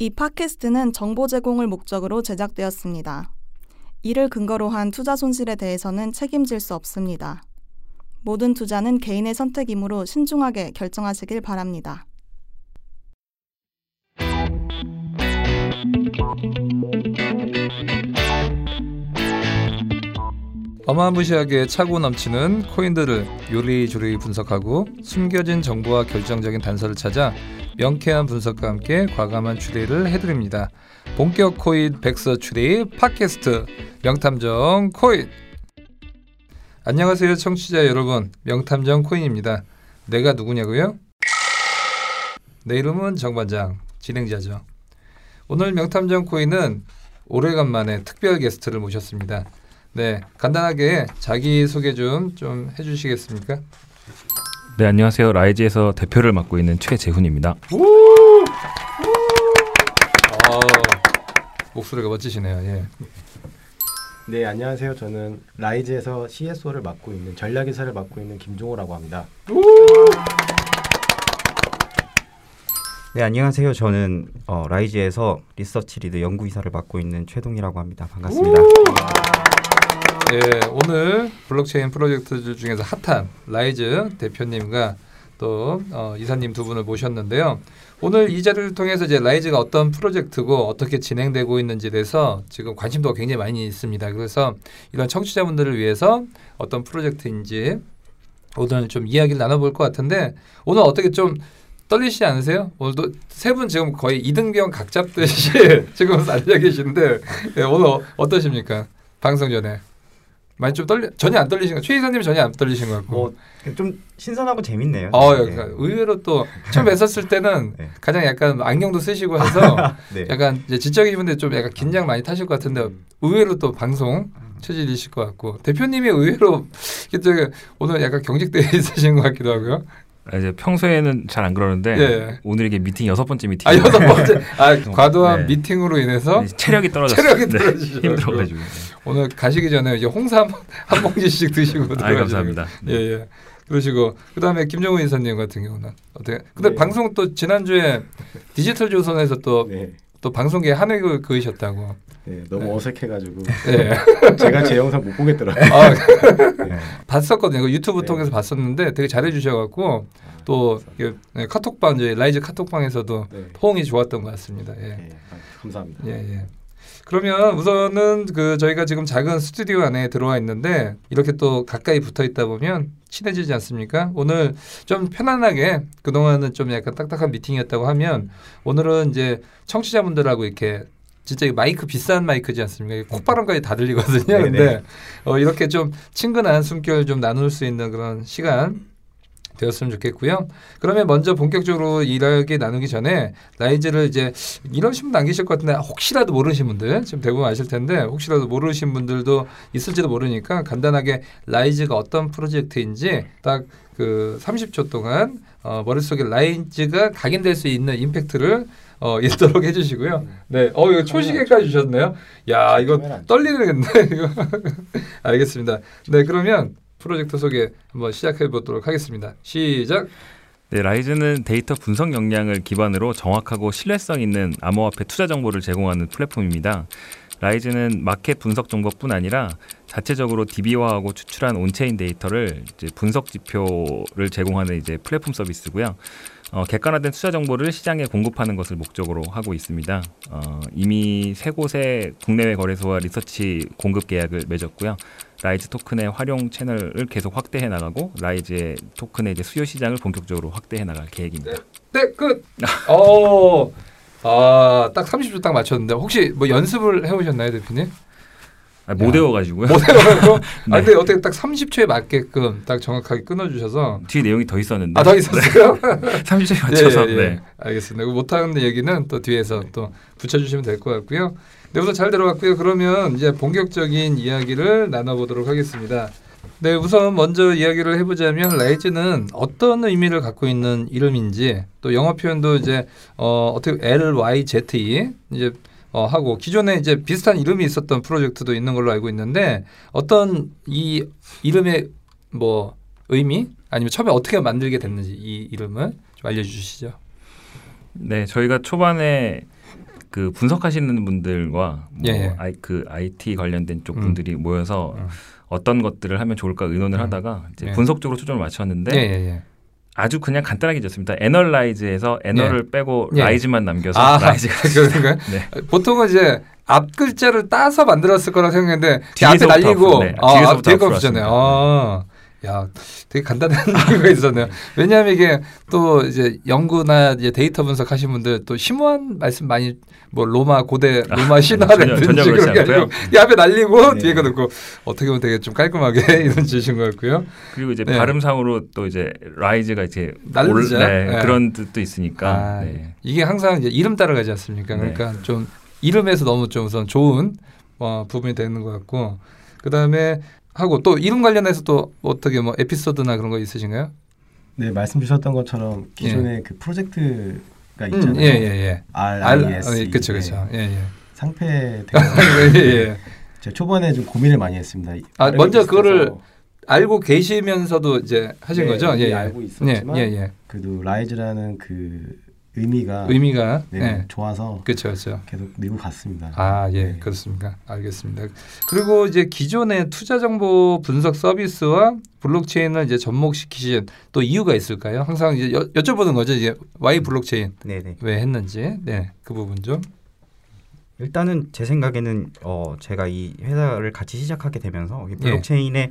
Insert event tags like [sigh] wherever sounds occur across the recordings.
이 팟캐스트는 정보 제공을 목적으로 제작되었습니다. 이를 근거로 한 투자 손실에 대해서는 책임질 수 없습니다. 모든 투자는 개인의 선택이므로 신중하게 결정하시길 바랍니다. 어마무시하게 차고 넘치는 코인들을 요리조리 분석하고 숨겨진 정보와 결정적인 단서를 찾아 명쾌한 분석과 함께 과감한 추리를 해드립니다. 본격 코인 백서 추리 팟캐스트 명탐정 코인 안녕하세요 청취자 여러분 명탐정 코인입니다. 내가 누구냐고요? 내 이름은 정반장 진행자죠. 오늘 명탐정 코인은 오래간만에 특별 게스트를 모셨습니다. 네, 간단하게 자기 소개 좀 좀 해주시겠습니까? 네 안녕하세요 라이즈에서 대표를 맡고 있는 최재훈입니다. 어, 목소리가 멋지시네요. 예. 네, 안녕하세요. 저는 라이즈에서 CSO를 맡고 있는 전략이사를 맡고 있는 김종호라고 합니다. 네 안녕하세요. 저는 어, 라이즈에서 리서치 lead 연구이사를 맡고 있는 최동이라고 합니다. 반갑습니다. 예, 오늘 블록체인 프로젝트들 중에서 핫한 라이즈 대표님과 또 어, 이사님 두 분을 모셨는데요. 오늘 이 자리를 통해서 이제 라이즈가 어떤 프로젝트고 어떻게 진행되고 있는지에 대해서 지금 관심도가 굉장히 많이 있습니다. 그래서 이런 청취자분들을 위해서 어떤 프로젝트인지 오늘 좀 이야기를 나눠볼 것 같은데 오늘 어떻게 좀 떨리시지 않으세요? 오늘도 세 분 지금 거의 이등병 각 잡듯이 [laughs] 지금 [laughs] 앉아 계신데 예, 오늘 어- 어떠십니까? 방송 전에 많이 좀 떨리 전혀 안 떨리신 거 최 이사님 전혀 안 떨리신 것 같고 뭐 좀 신선하고 재밌네요. 어, 네. 약간 의외로 또 처음 뵀었을 때는 [laughs] 네. 가장 약간 안경도 쓰시고 해서 [laughs] 네. 약간 이제 지적인 분들 좀 약간 긴장 많이 타실 것 같은데 의외로 또 방송 체질이실 것 같고 대표님이 의외로 [laughs] 오늘 약간 경직돼 있으신 것 같기도 하고요. 아, 이제 평소에는 잘 안 그러는데 예. 오늘 이게 미팅 여섯 번째 미팅. 아 여섯 [laughs] 번째 아 과도한 네. 미팅으로 인해서 체력이 떨어졌어요. 체력이 네, 떨어지셔가지고. 힘들어가지고. 오늘 가시기 전에 이제 홍삼 [laughs] 한 봉지씩 드시고 아. 감사합니다. 네. 예, 예. 그러시고 그다음에 김정은 이사님 같은 경우는 어떻게? 근데 네. 방송 또 지난주에 디지털 조선에서 또또 네, 방송계에 한 획을 그으셨다고. 네 너무 네. 어색해가지고 예. [laughs] 제가 제 영상 못 보겠더라고요. 아, 네. [laughs] 봤었거든요. 그 유튜브 네. 통해서 봤었는데 되게 잘해 주셔 갖고 또 네, 카톡방 이제 라이즈 카톡방에서도 네. 호응이 좋았던 것 같습니다. 예. 네, 아, 감사합니다. 예, 예. 그러면 우선은 그 저희가 지금 작은 스튜디오 안에 들어와 있는데 이렇게 또 가까이 붙어 있다 보면 친해지지 않습니까? 오늘 좀 편안하게 그동안은 좀 약간 딱딱한 미팅이었다고 하면 오늘은 이제 청취자분들하고 이렇게 진짜 이 마이크 비싼 마이크지 않습니까? 이게 콧바람까지 다 들리거든요. 네네. 근데 어, 이렇게 좀 친근한 숨결 좀 나눌 수 있는 그런 시간 되었으면 좋겠고요. 그러면 먼저 본격적으로 이야기 나누기 전에 라이즈를 이제 분안 계실 것 같은데 혹시라도 모르신 분들 지금 대부분 아실 텐데 혹시라도 모르신 분들도 있을지도 모르니까 간단하게 라이즈가 어떤 프로젝트인지 딱 그 30초 동안 어, 머릿속에 라이즈가 각인될 수 있는 임팩트를 어, 읽도록 해주시고요. 네, 어 이거 초시계까지 주셨네요. 야 이거 떨리는데 이거 [laughs] 알겠습니다. 네 그러면 프로젝트 소개 한번 시작해 보도록 하겠습니다. 시작. 네, 라이즈는 데이터 분석 역량을 기반으로 정확하고 신뢰성 있는 암호화폐 투자 정보를 제공하는 플랫폼입니다. 라이즈는 마켓 분석 정보뿐 아니라 자체적으로 DB화하고 추출한 on-chain 데이터를 이제 분석 지표를 제공하는 이제 플랫폼 서비스고요. 어, 객관화된 투자 정보를 시장에 공급하는 것을 목적으로 하고 있습니다. 어, 이미 세 곳의 국내외 거래소와 리서치 공급 계약을 맺었고요. 라이즈 토큰의 활용 채널을 계속 확대해 나가고 라이즈의 토큰의 이제 수요 시장을 본격적으로 확대해 나갈 계획입니다. 네 끝. [laughs] 어. 아, 딱 30초 딱 맞췄는데 혹시 뭐 연습을 해 오셨나요, 대표님? 아, 못 외워가지고요. 못. [laughs] 아, 네. 근데 어떻게 딱 30초에 맞게끔 딱 정확하게 끊어 주셔서 뒤에 내용이 더 있었는데 아, 더 있었어요? [laughs] 30초에 맞춰서 예, 예, 예. 네. 알겠습니다. 그 못하는 얘기는 또 뒤에서 또 붙여주시면 될 것 같고요. 네, 우선 잘 들어갔고요. 그러면 이제 본격적인 이야기를 나눠보도록 하겠습니다. 네, 우선 먼저 이야기를 해보자면 라이즈는 어떤 의미를 갖고 있는 이름인지 또 영어 표현도 이제 어, 어떻게 L Y Z E 이제 어, 하고 기존에 이제 비슷한 이름이 있었던 프로젝트도 있는 걸로 알고 있는데 어떤 이 이름의 뭐 의미 아니면 처음에 어떻게 만들게 됐는지 이 이름을 좀 알려주시죠. 네, 저희가 초반에 그 분석하시는 분들과 뭐 예, 예. 아이, 그 IT 관련된 쪽 음. 분들이 모여서 음. 어떤 것들을 하면 좋을까 의논을 음. 하다가 이제 예. 분석 쪽으로 초점을 맞췄는데 예, 예, 예. 아주 그냥 간단하게 졌습니다. 애널라이즈에서 애널을 빼고 예. 라이즈만 남겨서 아, 라이즈가 [laughs] 그런가요? [laughs] 네. 보통은 이제 앞 글자를 따서 만들었을 거라 생각했는데 뒤에 앞에 날리고 네. 아, 뒤에서부터 뒤에 거 앞으로 붙였네요. 아, 야, 되게 간단한 [laughs] 이유가 있었네요. 왜냐하면 이게 또 이제 연구나 이제 데이터 분석하신 분들 또 심오한 말씀 많이 뭐 로마 고대 로마 전혀- 신화라든지 그렇지 그런 게 아니고. 이 앞에 날리고 네. 뒤에 거 넣고 어떻게 보면 되게 좀 깔끔하게 [laughs] 이런 짓인 거였고요. 그리고 이제 네. 발음상으로 또 이제 라이즈가 이제 날리죠. 올- 네, 네. 그런 뜻도 있으니까 아, 네. 이게 항상 이제 이름 따라가지 않습니까? 네. 그러니까 좀 이름에서 너무 좀 우선 좋은 어, 부분이 되는 것 같고 그 다음에 하고 또 이름 관련해서 또 어떻게 뭐 에피소드나 그런 거 있으신가요? 네 말씀 주셨던 것처럼 기존에 그 프로젝트가 음, 있잖아요. 예, 예, 예. R 알, I S. 어, 그쵸, 그쵸. 예, 예. 상패 [laughs] 예. 예. 제가 초반에 좀 고민을 많이 했습니다. 아, 먼저 그거를 알고 계시면서도 이제 하신 네, 거죠? 예, 예. 알고 예, 있었지만 예, 예. 그래도 라이즈라는 그 의미가 의미가 네, 예. 좋아서 그렇죠, 그렇죠. 계속 밀고 갔습니다. 아, 예, 네. 그렇습니까? 알겠습니다. 그리고 이제 기존의 투자 정보 분석 서비스와 블록체인을 이제 접목시키신 또 이유가 있을까요? 항상 이제 여, 여쭤보는 거죠. 이제 Why blockchain 네네. 왜 했는지. 네, 그 부분 좀. 일단은 제 생각에는 어 제가 이 회사를 같이 시작하게 되면서 이 예. 블록체인의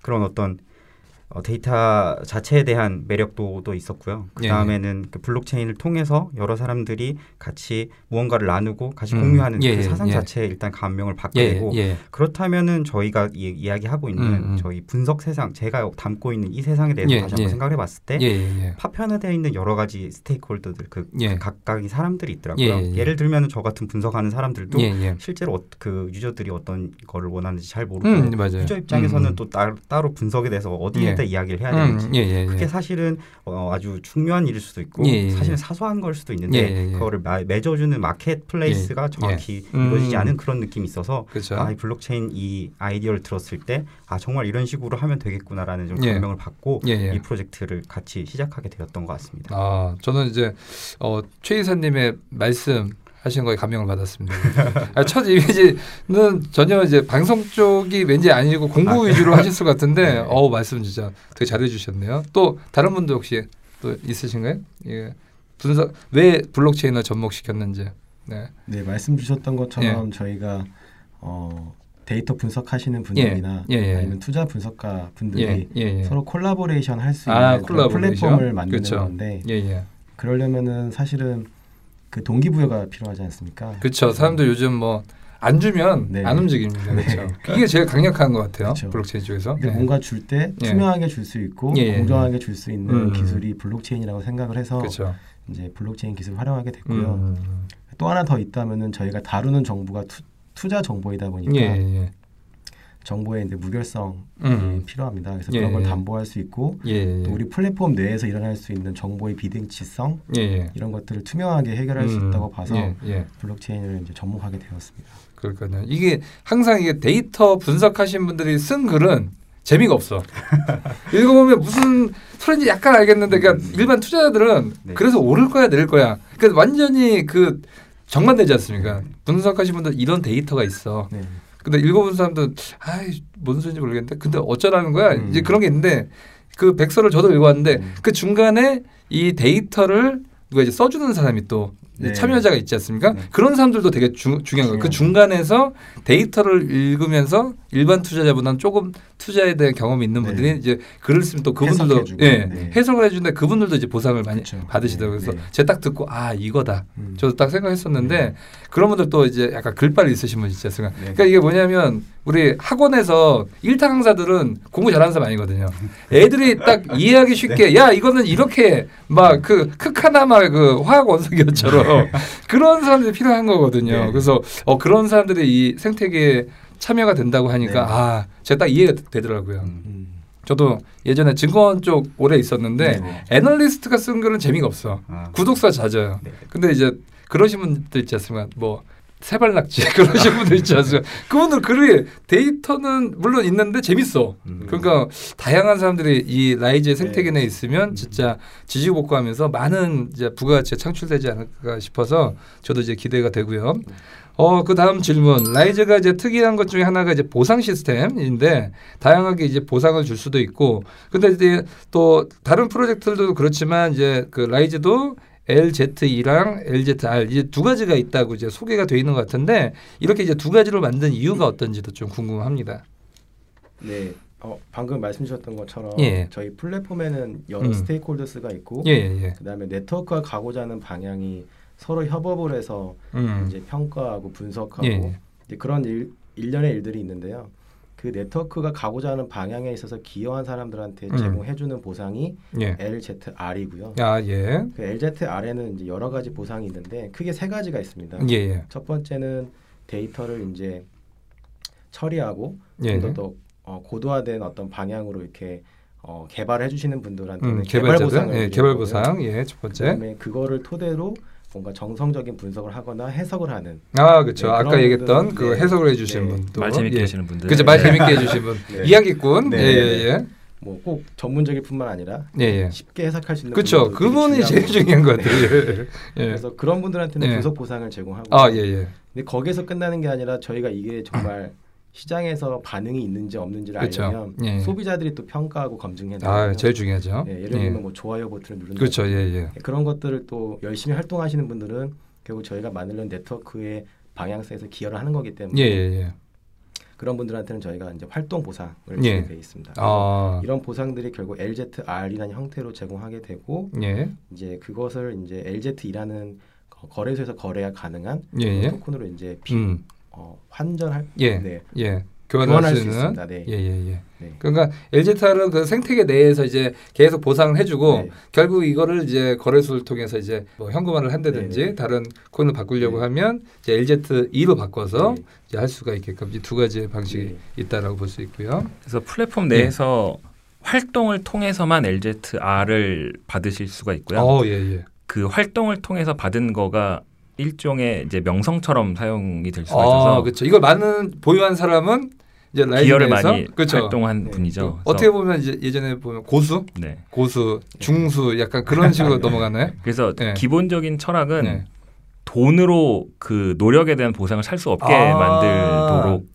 그런 어떤 어, 데이터 자체에 대한 매력도 또 있었고요. 그 예, 다음에는 그 블록체인을 통해서 여러 사람들이 같이 무언가를 나누고 같이 음, 공유하는 예, 그 예, 사상 예. 자체에 일단 감명을 받게 예, 되고 예. 그렇다면은 저희가 이, 이야기하고 있는 음, 음. 저희 분석 세상 제가 담고 있는 이 세상에 대해서 예, 다시 한번 예. 생각을 해봤을 때. 파편화되어 있는 여러 가지 stakeholder들 그 예. 각각의 사람들이 있더라고요. 예, 예, 예. 예를 들면 저 같은 분석하는 사람들도. 실제로 어, 그 유저들이 어떤 거를 원하는지 잘 모르고 음. 유저 입장에서는 음, 또 따, 따로 분석에 대해서 어디에 다 이야기를 해야 음, 되는지 예, 예, 예. 그게 사실은 어, 아주 중요한 일일 수도 있고 예, 예, 예. 사실은 사소한 걸 수도 있는데 예, 예, 예. 그거를 마, 맺어주는 marketplace가 정확히 예. 음. 이루어지지 않은 그런 느낌이 있어서 그렇죠. 아, 이 블록체인 이 아이디어를 들었을 때 아 정말 이런 식으로 하면 되겠구나라는 좀 예. 감명을 받고 예, 예. 이 프로젝트를 같이 시작하게 되었던 것 같습니다. 아, 저는 이제 어, 최 이사님의 말씀 하신 거에 감명을 받았습니다. [laughs] 아, 첫 이미지는 전혀 이제 방송 쪽이 왠지 아니고 공부 위주로 하실 것 같은데, 네. 어우 말씀 진짜 되게 잘해 주셨네요. 또 다른 분도 혹시 또 있으신가요? 예, 분석 왜 블록체인을 접목시켰는지. 네, 네 말씀 주셨던 것처럼 저희가 어, 데이터 분석하시는 분들이나 예, 예. 아니면 투자 분석가 분들이 예, 예, 예. 서로 콜라보레이션 할수 아, 있는 그런 콜라보레이션? 플랫폼을 만드는 그쵸. 건데 예, 예. 그러려면은 사실은 그 동기부여가 필요하지 않습니까? 그렇죠. 사람들 요즘 뭐 안 주면 네. 안 움직입니다. 네. 그렇죠. 이게 제일 강력한 것 같아요. 그쵸. 블록체인 쪽에서. 근데 네. 뭔가 줄때 예. 투명하게 줄 수 있고 예, 예, 공정하게 줄 수 있는 음. 기술이 블록체인이라고 생각을 해서 그렇죠. 이제 블록체인 기술을 활용하게 됐고요. 음. 또 하나 더 있다면은 저희가 다루는 정보가 투, 투자 정보이다 보니까 예, 예. 정보의 이제 무결성이 음. 필요합니다. 그래서 예, 그런 걸 예. 담보할 수 있고 예, 예. 또 우리 플랫폼 내에서 일어날 수 있는 정보의 비대칭성 예, 예. 이런 것들을 투명하게 해결할 수 음, 있다고 봐서 예, 예. 블록체인을 이제 접목하게 되었습니다. 그러니까요. 이게 항상 이게 데이터 분석하신 분들이 쓴 글은 재미가 없어. [laughs] 읽어보면 무슨 소리인지 약간 알겠는데, 그러니까 일반 투자자들은 네. 그래서 오를 거야, 내릴 거야. 그러니까 완전히 그 정반대지 않습니까? 분석하신 분들 이런 데이터가 있어. 네. 근데 읽어본 사람들은 아이 뭔 소리인지 모르겠는데, 근데 어쩌라는 거야? 음. 이제 그런 게 있는데 그 백서를 저도 읽어봤는데 음. 그 중간에 이 데이터를 누가 이제 써주는 사람이 또 네. 참여자가 있지 않습니까? 네. 그런 사람들도 되게 주, 중요한 거예요. 그. 중간에서 데이터를 읽으면서 일반 투자자보다는 조금 투자에 대한 경험이 있는 네. 분들이 이제 글을 쓰면 또 그분들도. 예, 네. 해석을 해주는데 그분들도 이제 보상을 많이 그쵸. 받으시더라고요. 네, 그래서 네. 제가 딱 듣고 아 이거다. 음. 저도 딱 생각했었는데 그런 분들 또 이제 약간 글빨 있으신 분 않습니까? 네. 그러니까 이게 뭐냐면 우리 학원에서 일타 강사들은 공부 잘하는 사람 아니거든요. 애들이 딱 [laughs] 이해하기 쉽게 야 이거는 이렇게 막 그 크카나마 그 화학 원소기처럼 그런 사람들이 필요한 거거든요. 네. 그래서 어 그런 사람들이 이 생태계에 참여가 된다고 하니까 네. 아 제가 딱 이해가 되더라고요. 음. 음. 저도 예전에 증권 쪽 오래 있었는데 네, 네. 애널리스트가 쓴 글은 재미가 없어. 아, 구독자 잦아요. 네. 근데 이제 그러신 분들 있지 않습니까? 뭐 세발낙지 [laughs] 그러신 분들 있지 않습니까? 그분들 글이 데이터는 물론 있는데 재밌어. 음. 그러니까 다양한 사람들이 이 LYZE의 네. 생태계 내에 있으면 진짜 지지고 볶고 하면서 많은 이제 부가가치가 창출되지 않을까 싶어서 저도 이제 기대가 되고요. 어, 그 다음 질문. LYZE가 이제 특이한 것 중에 하나가 이제 보상 시스템인데 다양하게 이제 보상을 줄 수도 있고 근데 이제 또 다른 프로젝트들도 그렇지만 이제 그 LYZE도 LZE랑 LZR 이제 두 가지가 있다고 이제 소개가 돼 있는 것 같은데 이렇게 이제 두 가지로 만든 이유가 어떤지도 좀 궁금합니다. 네. 어, 방금 말씀 주셨던 것처럼 예. 저희 플랫폼에는 여러 음. 스테이크홀더스가 있고 예, 예, 예. 그다음에 네트워크가 가고자 하는 방향이 서로 협업을 해서 음. 이제 평가하고 분석하고 예, 예. 이제 그런 일, 일련의 일들이 있는데요. 그 네트워크가 가고자 하는 방향에 있어서 기여한 사람들한테 음. 제공해주는 보상이 예. LZR이고요. 아, 예. 그 LZR에는 이제 여러 가지 보상이 있는데 크게 세 가지가 있습니다. 예, 예. 첫 번째는 데이터를 이제 처리하고 예. 좀더더 어, 고도화된 어떤 방향으로 이렇게 어, 개발해 주시는 분들한테는 음, 개발 보상을 예, 개발. 보상, 예, 첫 번째. 그다음에 그거를 토대로 뭔가 정성적인 분석을 하거나 해석을 하는 아, 그렇죠. 네, 아까 얘기했던 분들은, 그 네. 해석을 해주신 네. 분도 말 재밌게 예. 하시는 분들. 그죠, 말 네. 재밌게 해주신 분, [laughs] 네. 이야기꾼, 네. 예, 예, 예, 뭐꼭 전문적일 뿐만 아니라 예, 예. 쉽게 해석할 수 있는 그렇죠. 그분이 제일 중요한 것. 같아요. 예, 예. [laughs] 그래서 그런 분들한테는 예. 분석 보상을 제공하고 아, 예, 예. 근데 거기서 끝나는 게 아니라 저희가 이게 정말 [laughs] 시장에서 반응이 있는지 없는지를 그렇죠. 알려면 예. 소비자들이 또 평가하고 검증해야 돼요. 아, 제일 중요하죠. 예, 예를 들면 뭐 좋아요 버튼을 누른다. 그렇죠, 예, 예. 그런 것들을 또 열심히 활동하시는 분들은 결국 저희가 만들는 네트워크의 방향성에서 기여를 하는 거기 때문에 예, 예, 예. 그런 분들한테는 저희가 이제 활동 보상을 예. 주게 돼 있습니다. 아, 이런 보상들이 결국 LZR이라는 형태로 제공하게 되고 예, 이제 그것을 이제 LZ이라는 거래소에서 거래가 가능한 예, 예. 토큰으로 이제 비, 음, 어, 환전할 예, 네. 예. 교환할 교환할 수수 있는. 네. 예, 예, 예. 네. 그러니까 LZR은 그 생태계 내에서 이제 계속 보상을 해주고 네. 결국 이거를 이제 거래소를 통해서 이제 뭐 현금화를 한다든지 네, 네. 다른 코인을 바꾸려고 네. 하면 이제 LZ2로 바꿔서 네. 이제 할 수가 있게끔 이 두 가지의 방식이 네. 있다라고 볼 수 있고요. 그래서 플랫폼 내에서 활동을 통해서만 LZR을 받으실 수가 있고요. 어, 예, 예. 그 활동을 통해서 받은 거가 일종의 이제 명성처럼 사용이 될 수가 아, 있어서 그렇죠. 이걸 많은 보유한 사람은 이제 기여를 많이 그렇죠. 활동한 네. 분이죠. 어떻게 보면 이제 예전에 보면 고수, 네. 고수, 중수 약간 그런 식으로 [laughs] 넘어가네. 그래서 네. 기본적인 철학은 네. 돈으로 그 노력에 대한 보상을 살 수 없게 아. 만들도록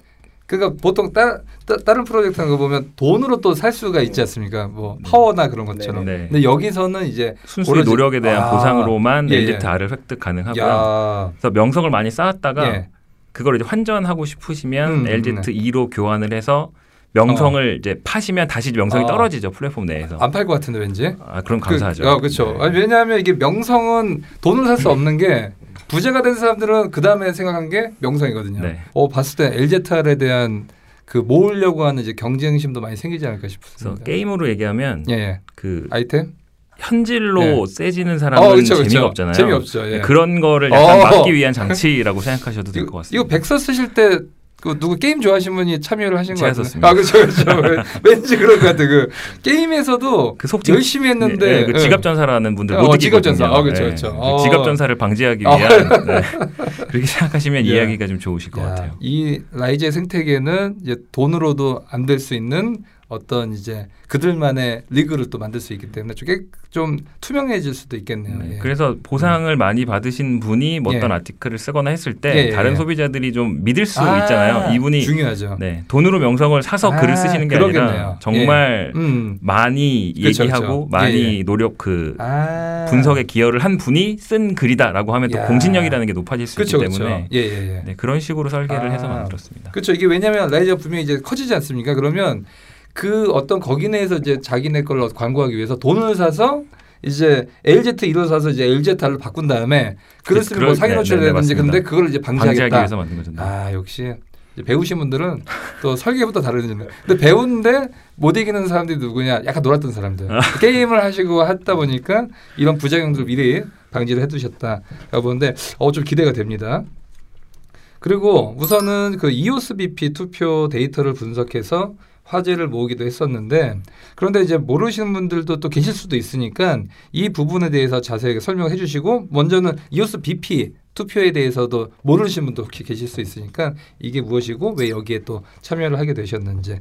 그러니까 보통 따, 따, 다른 프로젝트 하는 거 보면 돈으로 또 살 수가 있지 않습니까? 뭐 네. 파워나 그런 것처럼. 네. 근데 여기서는 이제 순수히 오로지- 노력에 대한 아. 보상으로만 예, 예. LZR을 획득 가능하고요. 야, 그래서 명성을 많이 쌓았다가 예. 그걸 이제 환전하고 싶으시면 음, LZ2로 교환을 해서 명성을 이제 파시면 다시 명성이 아. 떨어지죠 플랫폼 내에서. 안 팔 것 같은데 왠지. 아 그럼 감사하죠. 그, 아, 그렇죠. 네. 아니, 왜냐하면 이게 명성은 돈을 살 수 [laughs] 없는 게 부자가 된 사람들은 그 다음에 생각한 게 명성이거든요. 네. 어 봤을 때 LZR에 대한 그 모으려고 하는 이제 경쟁심도 많이 생기지 않을까 싶습니다. 게임으로 얘기하면 예, 예. 그 아이템? 현질로 네. 세지는 사람은 어, 그쵸, 재미가 그쵸. 없잖아요. 재미없죠. 예. 그런 거를 약간 어. 막기 위한 장치라고 [laughs] 생각하셔도 될 것 같습니다. 이거 백서 쓰실 때 그 누구 게임 좋아하시는 분이 참여를 하신 거 같은데. 아 그렇죠, 그렇죠. [laughs] 왠지 그럴 것 같아. 그 게임에서도 그 속칭 열심히 했는데 네, 그 예. 지갑 전사라는 분들 어, 못 지갑 이기거든요. 전사. 아, 그쵸, 네. 그쵸. 그 어. 지갑 전사를 방지하기 아. 위한 네. [laughs] 그렇게 생각하시면 야. 이야기가 좀 좋으실 것 야, 같아요. 이 LYZE의 생태계는 이제 돈으로도 안 될 수 있는 어떤 이제 그들만의 리그를 또 만들 수 있기 때문에 좀, 깨- 좀 투명해질 수도 있겠네요. 네, 예. 그래서 보상을 많이 받으신 분이 뭐 어떤 예. 아티클을 쓰거나 했을 때 예, 예, 다른 예. 소비자들이 좀 믿을 수 아, 있잖아요. 이분이 중요하죠. 네, 돈으로 명성을 사서 아, 글을 쓰시는 게 그러겠네요. 아니라 정말 음. 많이 그쵸, 얘기하고 그쵸. 많이 예, 예. 노력 그 아. 분석에 기여를 한 분이 쓴 글이다라고 하면 또 야. 공신력이라는 게 높아질 수 그렇죠, 있기 그렇죠. 때문에 예, 예, 예. 네, 그런 식으로 설계를 해서 아. 만들었습니다. 그렇죠. 이게 왜냐하면 라이즈가 분명히 이제 커지지 않습니까? 그러면 그 어떤 거기 내에서 이제 자기네 걸 광고하기 위해서 돈을 사서 이제 LZ1을 사서 이제 LZR을 바꾼 다음에 글을 그- 쓰면 그럴- 뭐 사기 네, 노출이라든지 네, 네, 근데 맞습니다. 그걸 이제 방지하기 방지하겠다. 위해서 만든 거죠. 네. 아 역시 배우신 분들은 또 설계부터 다르잖아요. 근데 배우는데 못 이기는 사람들이 누구냐? 약간 놀았던 사람들. 아. [laughs] 게임을 하시고 하다 보니까 이런 부작용들을 미리 방지를 해두셨다. 보는데 어 좀 기대가 됩니다. 그리고 우선은 그 EOS BP 투표 데이터를 분석해서 화제를 모으기도 했었는데 그런데 이제 모르시는 분들도 또 계실 수도 있으니까 이 부분에 대해서 자세하게 설명해 주시고 먼저는 EOS BP 투표에 대해서도 모르시는 분도 계- 계실 수 있으니까 이게 무엇이고 왜 여기에 또 참여를 하게 되셨는지.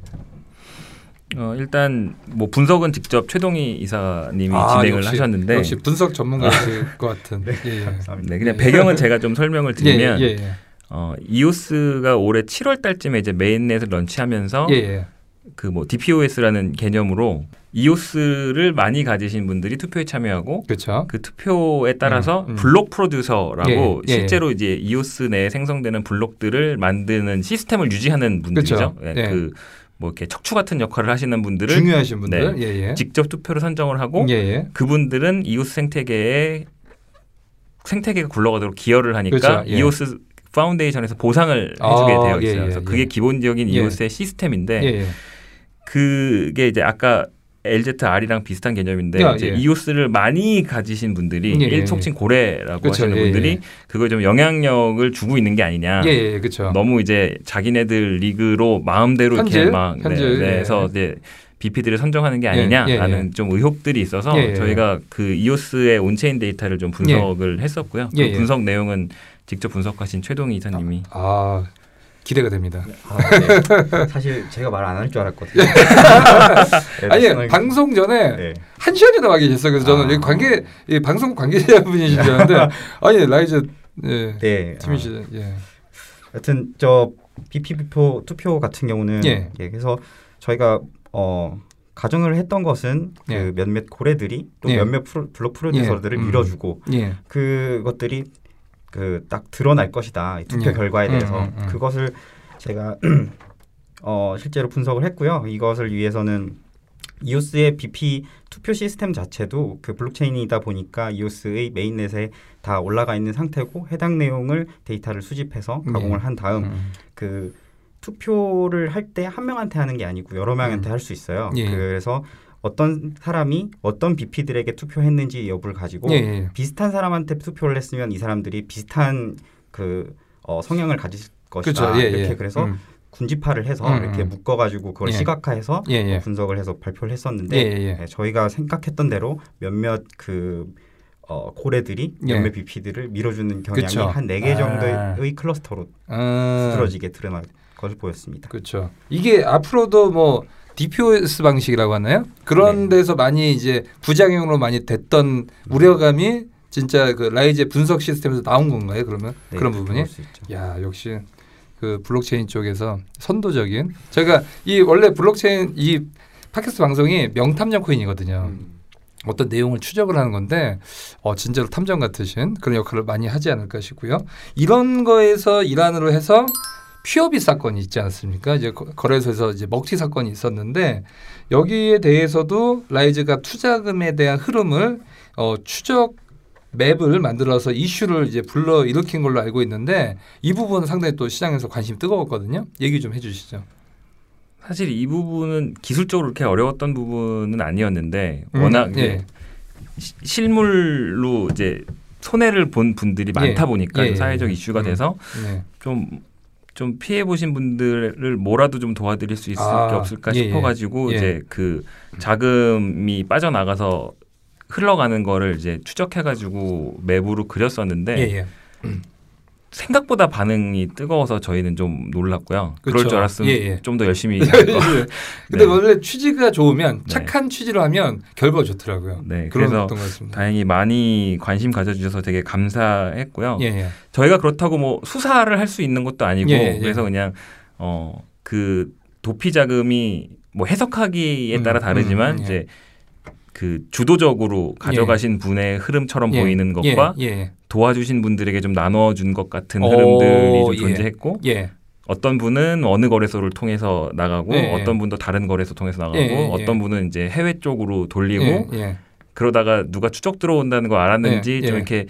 어, 일단 뭐 분석은 직접 최동희 이사님이 아, 진행을 역시- 하셨는데 역시 분석 전문가실 것 같은. 예, [laughs] 예. 감사합니다. 네, 그냥 배경은 제가 좀 설명을 [laughs] 드리면 예, 예, 예. 어, 이오스가 올해 7월 달쯤에 이제 메인넷을 런치하면서 예, 예. 그 뭐 DPoS라는 개념으로 이오스를 많이 가지신 분들이 투표에 참여하고 그렇죠. 그 투표에 따라서 음, 음. 블록 프로듀서라고 예, 예, 실제로 이제 이오스 내에 생성되는 블록들을 만드는 시스템을 유지하는 분들이죠. 그쵸. 예, 예. 그뭐 이렇게 척추 같은 역할을 하시는 분들을 중요하신 분들. 네. 예, 예. 직접 투표로 선정을 하고 예, 예. 그분들은 이오스 생태계에 생태계가 굴러가도록 기여를 하니까. 예. EOS Foundation에서 보상을 아, 해주게 되어 예, 있어요. 예, 그래서 예. 그게 기본적인 예. EOS의 시스템인데 예, 예. 그게 이제 아까 LZR이랑 비슷한 개념인데 야, 이제 예. EOS를 많이 가지신 분들이 예, 예, 일촉진 고래라고 그쵸, 하시는 예, 분들이 예. 그걸 좀 영향력을 주고 있는 게 아니냐. 예, 예, 그렇죠. 너무 이제 자기네들 리그로 마음대로 현질? 이렇게 막 현질, 네, 예. 해서 이제 BP들을 선정하는 게 예, 아니냐라는 예, 좀 의혹들이 있어서 예, 예. 저희가 그 EOS의 on-chain 데이터를 좀 분석을 했었고요. 예, 그 예. 분석 내용은 직접 분석하신 최동희 이사님이 아, 기대가 됩니다. 아, 네. 사실 제가 말 안 할 줄 알았거든요. [laughs] 네, 아니, 방송 전에 네. 한 시간이 나 와 계셨어요. 그래서 저는 아. 이 관계 이 방송 관계자분이신 줄 알았는데 [laughs] 아니 LYZE 예. 네. 팀이시 예. 여튼 저 BP표 투표 같은 경우는 예. 예. 그래서 저희가 어 가정을 했던 것은 그 예. 몇몇 고래들이 또 예. 몇몇 프로, block producer들을 예. 음. 밀어주고 예. 그것들이 그 딱 드러날 것이다 이 투표 예. 결과에 음, 대해서 음, 음. 그것을 제가 [clears throat] 어 실제로 분석을 했고요. 이것을 위해서는 이오스의 BP 투표 시스템 자체도 그 블록체인이다 보니까 이오스의 메인넷에 다 올라가 있는 상태고 해당 내용을 데이터를 수집해서 가공을 예. 한 다음 음. 그 투표를 할 때 한 명한테 하는 게 아니고 여러 명한테 할수 있어요. 예. 그래서 어떤 사람이 어떤 BP들에게 투표했는지 여부를 가지고 예, 예. 비슷한 사람한테 투표를 했으면 이 사람들이 비슷한 그 어, 성향을 가질 것이다. 그렇죠. 예, 이렇게 예. 그래서 음. 군집화를 해서 음, 이렇게 음. 묶어가지고 그걸 예. 시각화해서 예, 예. 어, 분석을 해서 발표를 예, 했었는데 예, 예. 네, 저희가 생각했던 대로 몇몇 그 어, 고래들이 예. 몇몇 BP들을 밀어주는 경향이 그쵸. 한네개 아. 정도의 클러스터로 아, 두드러지게 드러날 것을 보였습니다. 그렇죠. 이게 앞으로도 뭐 DPoS 방식이라고 하나요? 그런 네. 데서 많이 이제 부작용으로 많이 됐던 우려감이 진짜 그 LYZE의 분석 시스템에서 나온 건가요? 그러면 네, 그런 그렇게 부분이? 야 역시 그 블록체인 쪽에서 선도적인 제가 이 원래 블록체인 이 팟캐스트 방송이 명탐정 코인이거든요. 음. 어떤 내용을 추적을 하는 건데 어 진짜로 탐정 같으신 그런 역할을 많이 하지 않을까 싶고요. 이런 거에서 일환으로 해서 퓨어비 사건이 있지 않습니까? 이제 거- 거래소에서 이제 먹튀 사건이 있었는데 여기에 대해서도 LYZE가 투자금에 대한 흐름을 어 추적 맵을 만들어서 이슈를 이제 불러 일으킨 걸로 알고 있는데 이 부분은 상당히 또 시장에서 관심이 뜨거웠거든요. 얘기 좀 해주시죠. 사실 이 부분은 기술적으로 그렇게 어려웠던 부분은 아니었는데 음, 워낙 예. 시- 실물로 이제 손해를 본 분들이 많다 예. 보니까 예, 좀 예, 사회적 예. 이슈가 음. 돼서 네. 좀 좀 피해 보신 분들을 뭐라도 좀 도와드릴 수 있을 아, 게 없을까 예, 예. 싶어가지고 예. 이제 그 자금이 빠져나가서 흘러가는 거를 이제 추적해가지고 맵으로 그렸었는데 예, 예. 생각보다 반응이 뜨거워서 저희는 좀 놀랐고요. 그럴 그쵸. 줄 알았으면 예, 예. 좀더 열심히 [laughs] 예. 할 거. 근데 네. 원래 취지가 좋으면 네. 착한 취지로 하면 결과가 좋더라고요. 네, 그래서. 다행히 많이 관심 가져주셔서 되게 감사했고요. 예, 예. 저희가 그렇다고 뭐 수사를 할 수 있는 것도 아니고 예, 예. 그래서 그냥 어 그 도피 자금이 뭐 해석하기에 따라 음, 다르지만 음, 예. 이제 그 주도적으로 가져가신 분의 흐름처럼 예, 보이는 것과 예, 예, 도와주신 분들에게 좀 나눠준 것 같은 오, 흐름들이 좀 예. 존재했고 예. 어떤 분은 어느 거래소를 통해서 나가고 예, 예. 어떤 분도 다른 거래소 통해서 나가고 예, 예, 예. 어떤 분은 이제 해외 쪽으로 돌리고 예, 예. 그러다가 누가 추적 들어온다는 거 알았는지 예, 좀 예. 이렇게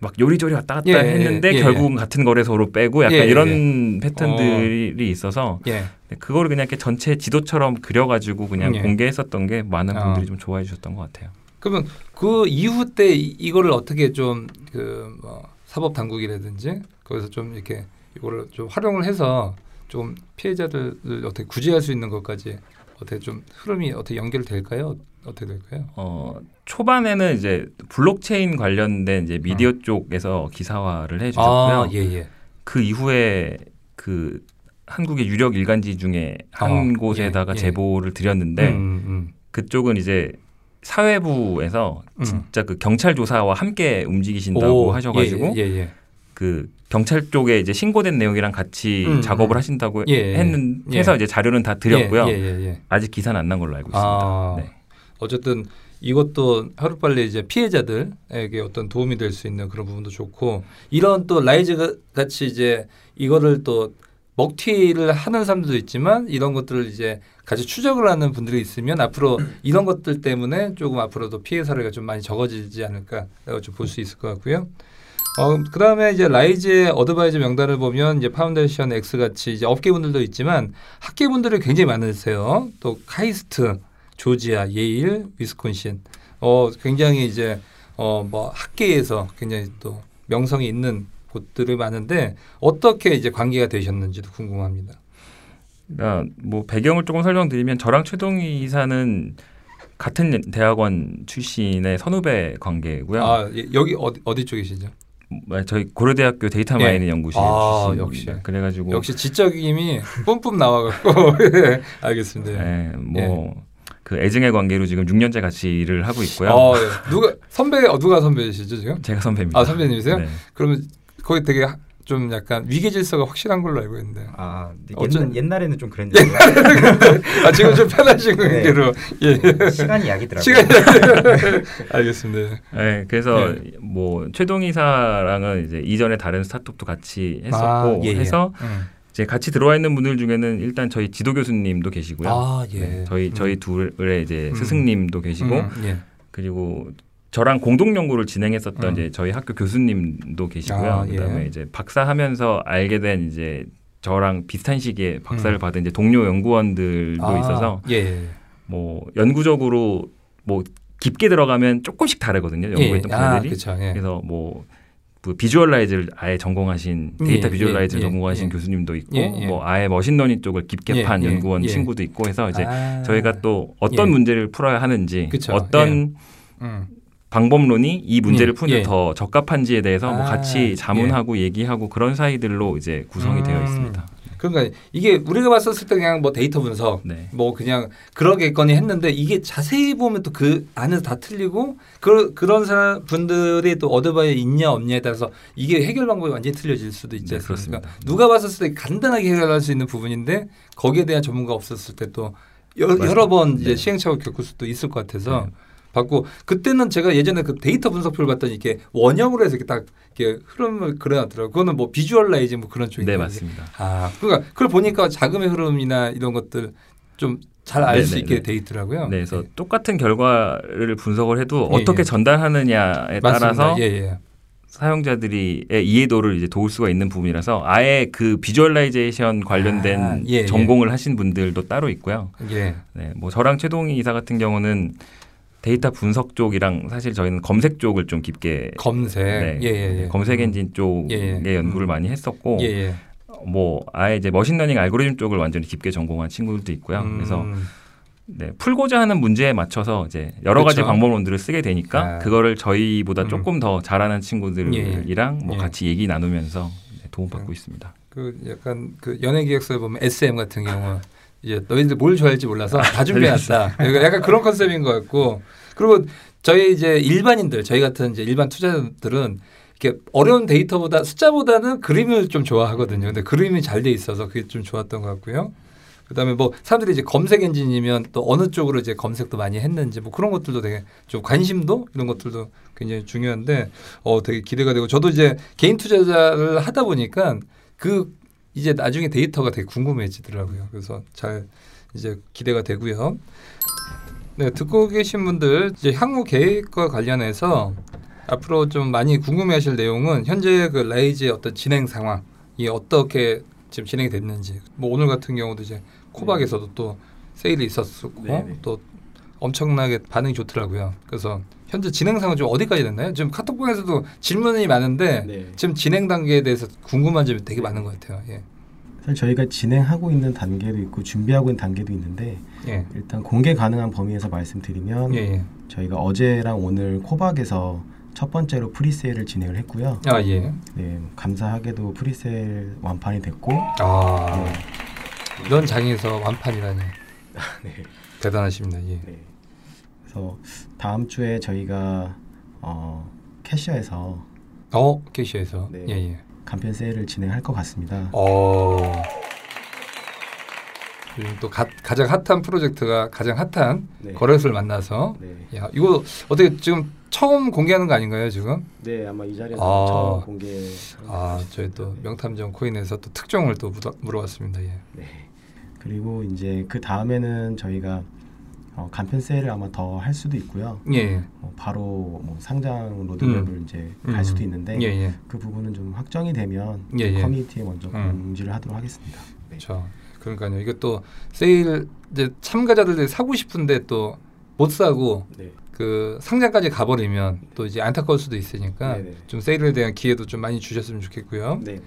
막 요리조리 왔다 갔다 예, 예, 했는데 예, 예. 결국은 같은 거래소로 빼고 약간 예, 예, 이런 패턴들이 있어서 예. 그거를 그냥 이렇게 전체 지도처럼 그려가지고 그냥 예. 공개했었던 게 많은 아. 분들이 좀 좋아해 주셨던 것 같아요. 그러면 그 이후 때 이- 이거를 어떻게 좀 그 뭐 사법 당국이라든지 거기서 좀 이렇게 이거를 좀 활용을 해서 좀 피해자들을 어떻게 구제할 수 있는 것까지 어떻게 좀 흐름이 어떻게 연결될까요? 어떻게 될까요? 어, 초반에는 이제 블록체인 관련된 이제 미디어 쪽에서 기사화를 해주셨고요. 아, 예, 예. 그 이후에 그 한국의 유력 일간지 중에 한 어, 곳에다가 예, 예. 제보를 드렸는데 음, 음. 그쪽은 이제 사회부에서 음. 진짜 그 경찰 조사와 함께 움직이신다고 오, 하셔가지고 예, 예, 예. 그 경찰 쪽에 이제 신고된 내용이랑 같이 음, 작업을 음. 하신다고 예, 했는 예. 해서 이제 자료는 다 드렸고요. 예, 예, 예. 아직 기사는 안 난 걸로 알고 있습니다. 아, 네. 어쨌든 이것도 하루빨리 이제 피해자들에게 어떤 도움이 될 수 있는 그런 부분도 좋고 이런 또 LYZE 같이 이제 이거를 또 먹튀를 하는 사람들도 있지만 이런 것들을 이제 같이 추적을 하는 분들이 있으면 앞으로 [clears throat] 이런 것들 때문에 조금 앞으로도 피해 사례가 좀 많이 적어지지 않을까라고 좀 볼 수 있을 것 같고요. 어, 그 다음에 이제 LYZE의 advisor 명단을 보면 이제 Foundation X 같이 이제 업계분들도 있지만 학계분들이 굉장히 많으세요. 또 카이스트, 조지아, 예일, 위스콘신. 어, 굉장히 이제 어, 뭐 학계에서 굉장히 또 명성이 있는 곳들이 많은데 어떻게 이제 관계가 되셨는지도 궁금합니다. 그러니까 뭐 배경을 조금 설명드리면 저랑 최동희 이사는 같은 대학원 출신의 선후배 관계고요. 아, 예, 여기 어디, 어디 쪽이시죠? 뭐 저희 고려대학교 데이터 예. 마이닝 연구실 아. 역시. 그래가지고 역시 지적임이 뿜뿜 나와갖고 [laughs] 예, 알겠습니다. 예, 뭐그 애증의 관계로 지금 6년째 같이 일을 하고 있고요. 어, 예. 누가 선배 어, 누가 선배시죠 지금? 제가 선배입니다. 아 선배님이세요? 네. 그러면 거기 되게 하- 좀 약간 위계 질서가 확실한 걸로 알고 있는데. 아 어쩐- 옛날, 옛날에는 좀 그랬는데 아 지금 좀 [laughs] 편하신 네. 관계로 예. 시간이 약이더라고요. 시간이 [laughs] 알겠습니다. 네, 그래서 네. 뭐 최동 이사랑은 이제 이전에 다른 스타트업도 같이 했었고 아, 예, 예. 해서 음. 이제 같이 들어와 있는 분들 중에는 일단 저희 지도 교수님도 계시고요. 아 예. 네, 저희 저희 둘의 이제 음. 스승님도 계시고 음, 예. 그리고 저랑 공동 연구를 진행했었던 음. 이제 저희 학교 교수님도 계시고요. 아, 예. 그다음에 이제 박사하면서 알게 된 이제 저랑 비슷한 시기에 박사를 음. 받은 이제 동료 연구원들도 아, 있어서 예, 예. 뭐 연구적으로 뭐 깊게 들어가면 조금씩 다르거든요. 연구했던 아, 분들이. 그렇죠. 예. 그래서 뭐, 그 visualize를 아예 전공하신 데이터 예, visualize를 예, 전공하신 예. 교수님도 있고 예, 예. 뭐 아예 machine learning 쪽을 깊게 예, 판 예, 연구원 예. 친구도 있고 해서 이제 아, 저희가 또 어떤 예. 문제를 풀어야 하는지 그쵸, 어떤 음. 방법론이 이 문제를 예, 푸는 데 예. 더 적합한지에 대해서 뭐 아, 같이 자문하고 얘기하고 그런 사이들로 이제 구성이 음. 되어 있습니다. 그러니까 이게 우리가 봤었을 때 그냥 뭐 데이터 분석 네. 뭐 그냥 그러겠거니 했는데 이게 자세히 보면 또 그 안에서 다 틀리고 그 그런 사람 분들이 또 어드바이어 있냐 없냐에 따라서 이게 해결 방법이 완전히 틀려질 수도 있지 네, 않습니까? 그렇습니다. 누가 봤었을 때 간단하게 해결할 수 있는 부분인데 거기에 대한 전문가 없었을 때 또 여러. 여러 번 이제 네. 시행착오를 겪을 수도 있을 것 같아서 네. 받고 그때는 제가 예전에 그 데이터 분석표를 봤더니 이렇게 원형으로 해서 이렇게 딱 이렇게 흐름을 그려놨더라고요. 그거는 뭐 visualize 뭐 그런 쪽인데 네, 맞습니다. 아, 그러니까 그걸 보니까 자금의 흐름이나 이런 것들 좀 잘 알수 네, 네, 있게 네. 돼 있더라고요. 네, 그래서 똑같은 결과를 분석을 해도 예, 어떻게 예. 전달하느냐에 맞습니다. 따라서 예, 예. 사용자들의 이해도를 이제 도울 수가 있는 부분이라서 아예 그 visualization 관련된 아, 예, 예. 전공을 하신 분들도 따로 있고요. 예. 네, 뭐 저랑 최동희 이사 같은 경우는 데이터 분석 쪽이랑 사실 저희는 검색 쪽을 좀 깊게 검색. 네, 예, 예, 예. 검색 엔진 쪽의 예, 예. 연구를 음. 많이 했었고 예, 예. 뭐 아예 이제 machine learning 알고리즘 쪽을 완전히 깊게 전공한 친구들도 있고요. 음. 그래서 네, 풀고자 하는 문제에 맞춰서 이제 여러 가지 그쵸. 방법론들을 쓰게 되니까 아. 그거를 저희보다 음. 조금 더 잘하는 친구들이랑 뭐 예. 같이 얘기 나누면서 네, 도움받고 음. 있습니다. 그 약간 그 연예 기획서에 보면 SM 같은 경우 이제 너희들 뭘 좋아할지 몰라서 다 준비해놨다. 그러니까 약간 그런 컨셉인 것 같고 그리고 저희 이제 일반인들 저희 같은 이제 일반 투자자들은 이렇게 어려운 데이터보다 숫자보다는 그림을 좀 좋아하거든요. 근데 그림이 잘 돼 있어서 그게 좀 좋았던 것 같고요. 그다음에 뭐 사람들이 이제 검색 엔진이면 또 어느 쪽으로 이제 검색도 많이 했는지 뭐 그런 것들도 되게 좀 관심도 이런 것들도 굉장히 중요한데 어 되게 기대가 되고 저도 이제 개인 투자자를 하다 보니까 그 이제 나중에 데이터가 되게 궁금해지더라고요. 그래서 잘 이제 기대가 되고요. 네, 듣고 계신 분들 이제 향후 계획과 관련해서 앞으로 좀 많이 궁금해하실 내용은 현재 그 라이즈의 어떤 진행 상황이 어떻게 지금 진행이 됐는지 뭐 오늘 같은 경우도 이제 코박에서도 또 세일이 있었고 네, 네. 또 엄청나게 반응이 좋더라고요. 그래서 현재 진행 상황 좀 어디까지 됐나요? 지금 카톡방에서도 질문이 많은데 네. 지금 진행 단계에 대해서 궁금한 점이 되게 많은 것 같아요. 예. 사실 저희가 진행하고 있는 단계도 있고 준비하고 있는 단계도 있는데 예. 일단 공개 가능한 범위에서 말씀드리면 예, 예. 저희가 어제랑 오늘 코박에서 첫 번째로 프리세일을 진행을 했고요. 아, 예. 네, 감사하게도 프리세일 완판이 됐고 아. 네, 이런 장에서 완판이라니. [laughs] 네. 대단하십니다. 예. 네. 그래서 다음 주에 저희가 어, 캐시어에서 어, 캐시에서. 네. 예, 예. 간편 세일을 진행할 것 같습니다. 어. 요즘 또 가, 가장 핫한 프로젝트가 가장 핫한 네. 거래소를 만나서 네. 야, 이거 어떻게 지금 처음 공개하는 거 아닌가요, 지금? 네, 아마 이 자리에서 아. 처음 공개. 아, 저희 또 명탐정 코인에서 또 특종을 또 물어, 물어봤습니다. 예. 네. 그리고 이제 그 다음에는 저희가 어, 간편 세일을 아마 더 할 수도 있고요. 예. 어, 바로 뭐 상장 로드맵을 이제 음. 갈 수도 있는데 예, 예. 그 부분은 좀 확정이 되면 예, 예. 커뮤니티에 먼저 음. 공지를 하도록 하겠습니다. 네. 그렇죠. 그러니까요. 이게 또 세일 이제 참가자들이 사고 싶은데 또 못 사고 네. 그 상장까지 가버리면 또 이제 안타까울 수도 있으니까 네네. 좀 세일에 대한 기회도 좀 많이 주셨으면 좋겠고요. 네.